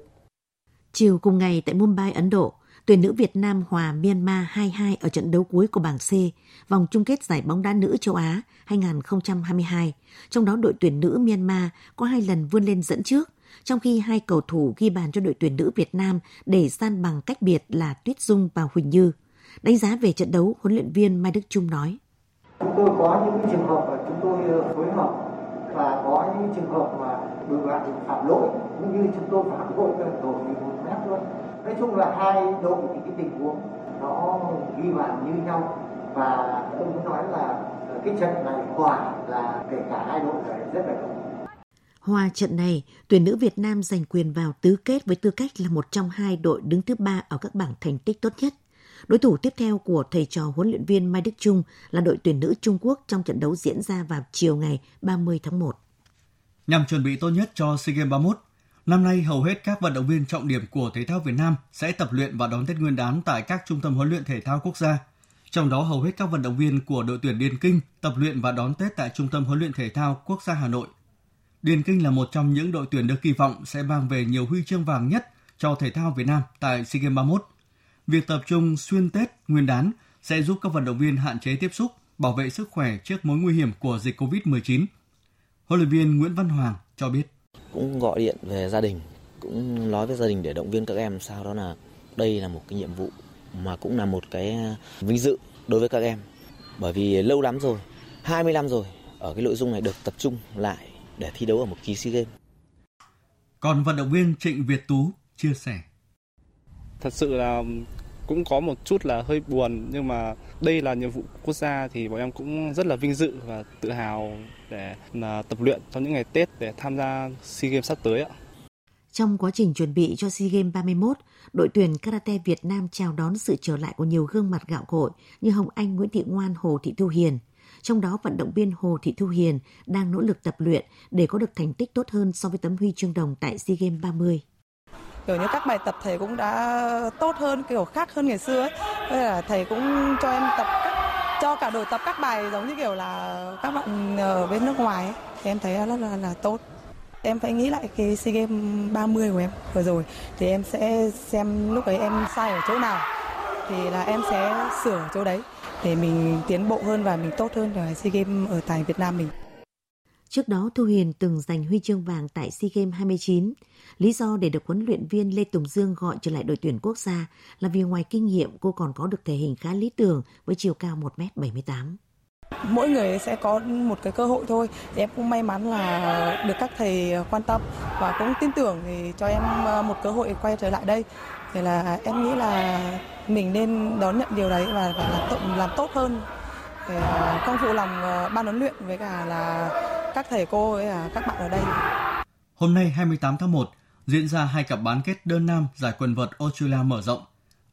Chiều cùng ngày tại Mumbai, Ấn Độ, tuyển nữ Việt Nam hòa Myanmar 2-2 ở trận đấu cuối của bảng C, vòng chung kết giải bóng đá nữ châu Á 2022. Trong đó đội tuyển nữ Myanmar có hai lần vươn lên dẫn trước, trong khi hai cầu thủ ghi bàn cho đội tuyển nữ Việt Nam để san bằng cách biệt là Tuyết Dung và Huỳnh Như. Đánh giá về trận đấu, huấn luyện viên Mai Đức Trung nói. Chúng tôi có những trường hợp mà chúng tôi ờ, phối hợp và có những trường hợp mà đội bạn phạm lỗi cũng như chúng tôi phạm lỗi cái tổ thì một mét luôn. Nói chung là hai đội thì cái tình huống nó ghi bàn như nhau và tôi muốn nói là ờ, cái trận này hòa là kể cả hai đội là rất là đúng. Hòa trận này, tuyển nữ Việt Nam giành quyền vào tứ kết với tư cách là một trong hai đội đứng thứ ba ở các bảng thành tích tốt nhất. Đối thủ tiếp theo của thầy trò huấn luyện viên Mai Đức Trung là đội tuyển nữ Trung Quốc trong trận đấu diễn ra vào chiều ngày 30 tháng 1. Nhằm chuẩn bị tốt nhất cho SEA Games 31, năm nay hầu hết các vận động viên trọng điểm của thể thao Việt Nam sẽ tập luyện và đón Tết Nguyên đán tại các trung tâm huấn luyện thể thao quốc gia. Trong đó hầu hết các vận động viên của đội tuyển Điền Kinh tập luyện và đón Tết tại Trung tâm huấn luyện thể thao quốc gia Hà Nội. Điền Kinh là một trong những đội tuyển được kỳ vọng sẽ mang về nhiều huy chương vàng nhất cho thể thao Việt Nam tại SEA Games 31 việc tập trung xuyên Tết, Nguyên đán sẽ giúp các vận động viên hạn chế tiếp xúc, bảo vệ sức khỏe trước mối nguy hiểm của dịch COVID-19. Huấn luyện viên Nguyễn Văn Hoàng cho biết. Cũng gọi điện về gia đình, cũng nói với gia đình để động viên các em sao đó là đây là một cái nhiệm vụ mà cũng là một cái vinh dự đối với các em. Bởi vì lâu lắm rồi, 20 năm rồi, ở cái nội dung này được tập trung lại để thi đấu ở một kỳ SEA Games. Còn vận động viên Trịnh Việt Tú chia sẻ thật sự là cũng có một chút là hơi buồn nhưng mà đây là nhiệm vụ quốc gia thì bọn em cũng rất là vinh dự và tự hào để là tập luyện trong những ngày Tết để tham gia SEA Games sắp tới ạ. Trong quá trình chuẩn bị cho SEA Games 31, đội tuyển karate Việt Nam chào đón sự trở lại của nhiều gương mặt gạo cội như Hồng Anh, Nguyễn Thị Ngoan, Hồ Thị Thu Hiền. Trong đó, vận động viên Hồ Thị Thu Hiền đang nỗ lực tập luyện để có được thành tích tốt hơn so với tấm huy chương đồng tại SEA Games 30 kiểu như các bài tập thầy cũng đã tốt hơn kiểu khác hơn ngày xưa ấy. Thế là thầy cũng cho em tập các, cho cả đội tập các bài giống như kiểu là các bạn ở bên nước ngoài ấy. thì em thấy rất là là tốt em phải nghĩ lại cái SEA Games 30 của em vừa rồi thì em sẽ xem lúc ấy em sai ở chỗ nào thì là em sẽ sửa chỗ đấy để mình tiến bộ hơn và mình tốt hơn ở SEA Games ở tại Việt Nam mình. Trước đó, Thu Huyền từng giành huy chương vàng tại SEA Games 29. Lý do để được huấn luyện viên Lê Tùng Dương gọi trở lại đội tuyển quốc gia là vì ngoài kinh nghiệm cô còn có được thể hình khá lý tưởng với chiều cao 1m78 mỗi người sẽ có một cái cơ hội thôi. Thì em cũng may mắn là được các thầy quan tâm và cũng tin tưởng thì cho em ờ, một cơ hội quay trở lại đây. Thì là em nghĩ là mình nên đón nhận điều đấy và, và làm, tốt, làm tốt hơn. Để ờ, công vụ lòng ờ, ban huấn luyện với cả là các thầy cô với à, các bạn ở đây. Hôm nay 28 tháng 1 diễn ra hai cặp bán kết đơn nam giải quần vợt Australia mở rộng.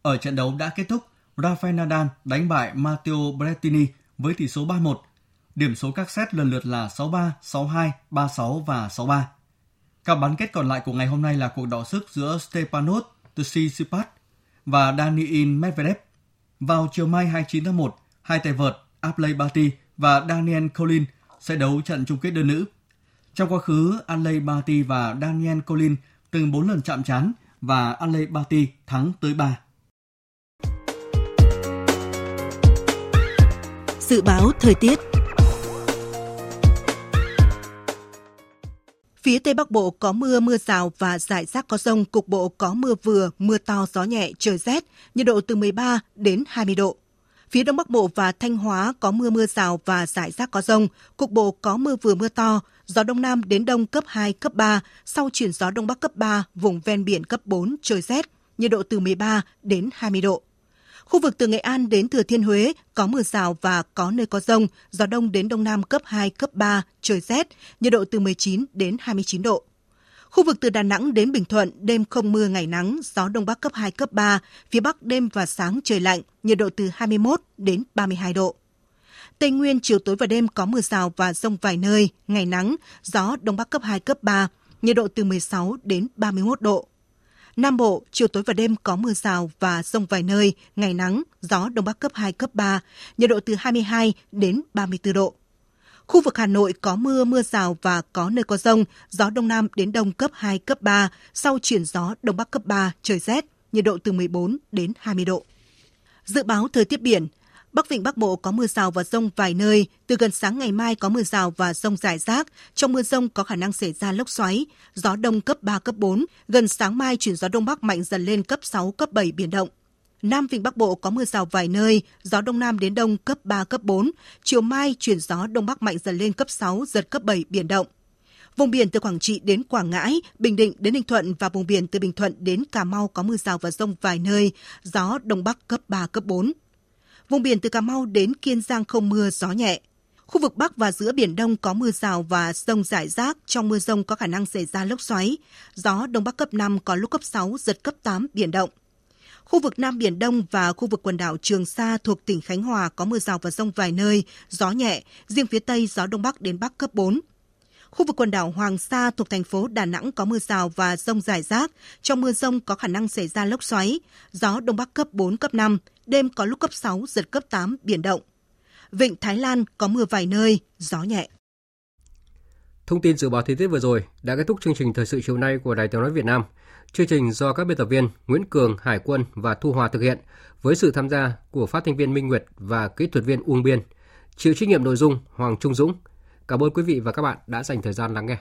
Ở trận đấu đã kết thúc, Rafael Nadal đánh bại Matteo Berrettini với tỷ số 3-1. Điểm số các set lần lượt là 6-3, 6-2, 3-6 và 6-3. Cặp bán kết còn lại của ngày hôm nay là cuộc đọ sức giữa Stepanos Tsitsipas và Daniil Medvedev. Vào chiều mai 29 tháng 1, hai tay vợt Apley Barty và Daniel Collins sẽ đấu trận chung kết đơn nữ. Trong quá khứ, Anley Barty và Daniel Collin từng 4 lần chạm trán và Anley Barty thắng tới 3. Dự báo thời tiết Phía Tây Bắc Bộ có mưa, mưa rào và rải rác có rông, cục bộ có mưa vừa, mưa to, gió nhẹ, trời rét, nhiệt độ từ 13 đến 20 độ. Phía Đông Bắc Bộ và Thanh Hóa có mưa mưa rào và rải rác có rông, cục bộ có mưa vừa mưa to, gió Đông Nam đến Đông cấp 2, cấp 3, sau chuyển gió Đông Bắc cấp 3, vùng ven biển cấp 4, trời rét, nhiệt độ từ 13 đến 20 độ. Khu vực từ Nghệ An đến Thừa Thiên Huế có mưa rào và có nơi có rông, gió đông đến đông nam cấp 2, cấp 3, trời rét, nhiệt độ từ 19 đến 29 độ. Khu vực từ Đà Nẵng đến Bình Thuận, đêm không mưa ngày nắng, gió đông bắc cấp 2, cấp 3, phía bắc đêm và sáng trời lạnh, nhiệt độ từ 21 đến 32 độ. Tây Nguyên chiều tối và đêm có mưa rào và rông vài nơi, ngày nắng, gió đông bắc cấp 2, cấp 3, nhiệt độ từ 16 đến 31 độ. Nam Bộ, chiều tối và đêm có mưa rào và rông vài nơi, ngày nắng, gió đông bắc cấp 2, cấp 3, nhiệt độ từ 22 đến 34 độ. Khu vực Hà Nội có mưa, mưa rào và có nơi có rông, gió đông nam đến đông cấp 2, cấp 3, sau chuyển gió đông bắc cấp 3, trời rét, nhiệt độ từ 14 đến 20 độ. Dự báo thời tiết biển, Bắc Vịnh Bắc Bộ có mưa rào và rông vài nơi, từ gần sáng ngày mai có mưa rào và rông rải rác, trong mưa rông có khả năng xảy ra lốc xoáy, gió đông cấp 3, cấp 4, gần sáng mai chuyển gió đông bắc mạnh dần lên cấp 6, cấp 7 biển động. Nam Vịnh Bắc Bộ có mưa rào vài nơi, gió đông nam đến đông cấp 3, cấp 4, chiều mai chuyển gió đông bắc mạnh dần lên cấp 6, giật cấp 7 biển động. Vùng biển từ Quảng Trị đến Quảng Ngãi, Bình Định đến Ninh Thuận và vùng biển từ Bình Thuận đến Cà Mau có mưa rào và rông vài nơi, gió đông bắc cấp 3, cấp 4. Vùng biển từ Cà Mau đến Kiên Giang không mưa, gió nhẹ. Khu vực Bắc và giữa Biển Đông có mưa rào và rông rải rác. Trong mưa rông có khả năng xảy ra lốc xoáy. Gió Đông Bắc cấp 5 có lúc cấp 6, giật cấp 8, biển động. Khu vực Nam Biển Đông và khu vực quần đảo Trường Sa thuộc tỉnh Khánh Hòa có mưa rào và rông vài nơi, gió nhẹ, riêng phía Tây gió Đông Bắc đến Bắc cấp 4. Khu vực quần đảo Hoàng Sa thuộc thành phố Đà Nẵng có mưa rào và rông rải rác. Trong mưa rông có khả năng xảy ra lốc xoáy, gió Đông Bắc cấp 4, cấp 5, đêm có lúc cấp 6, giật cấp 8, biển động. Vịnh Thái Lan có mưa vài nơi, gió nhẹ. Thông tin dự báo thời tiết vừa rồi đã kết thúc chương trình thời sự chiều nay của Đài Tiếng nói Việt Nam. Chương trình do các biên tập viên Nguyễn Cường, Hải Quân và Thu Hòa thực hiện với sự tham gia của phát thanh viên Minh Nguyệt và kỹ thuật viên Uông Biên. Chịu trách nhiệm nội dung Hoàng Trung Dũng. Cảm ơn quý vị và các bạn đã dành thời gian lắng nghe.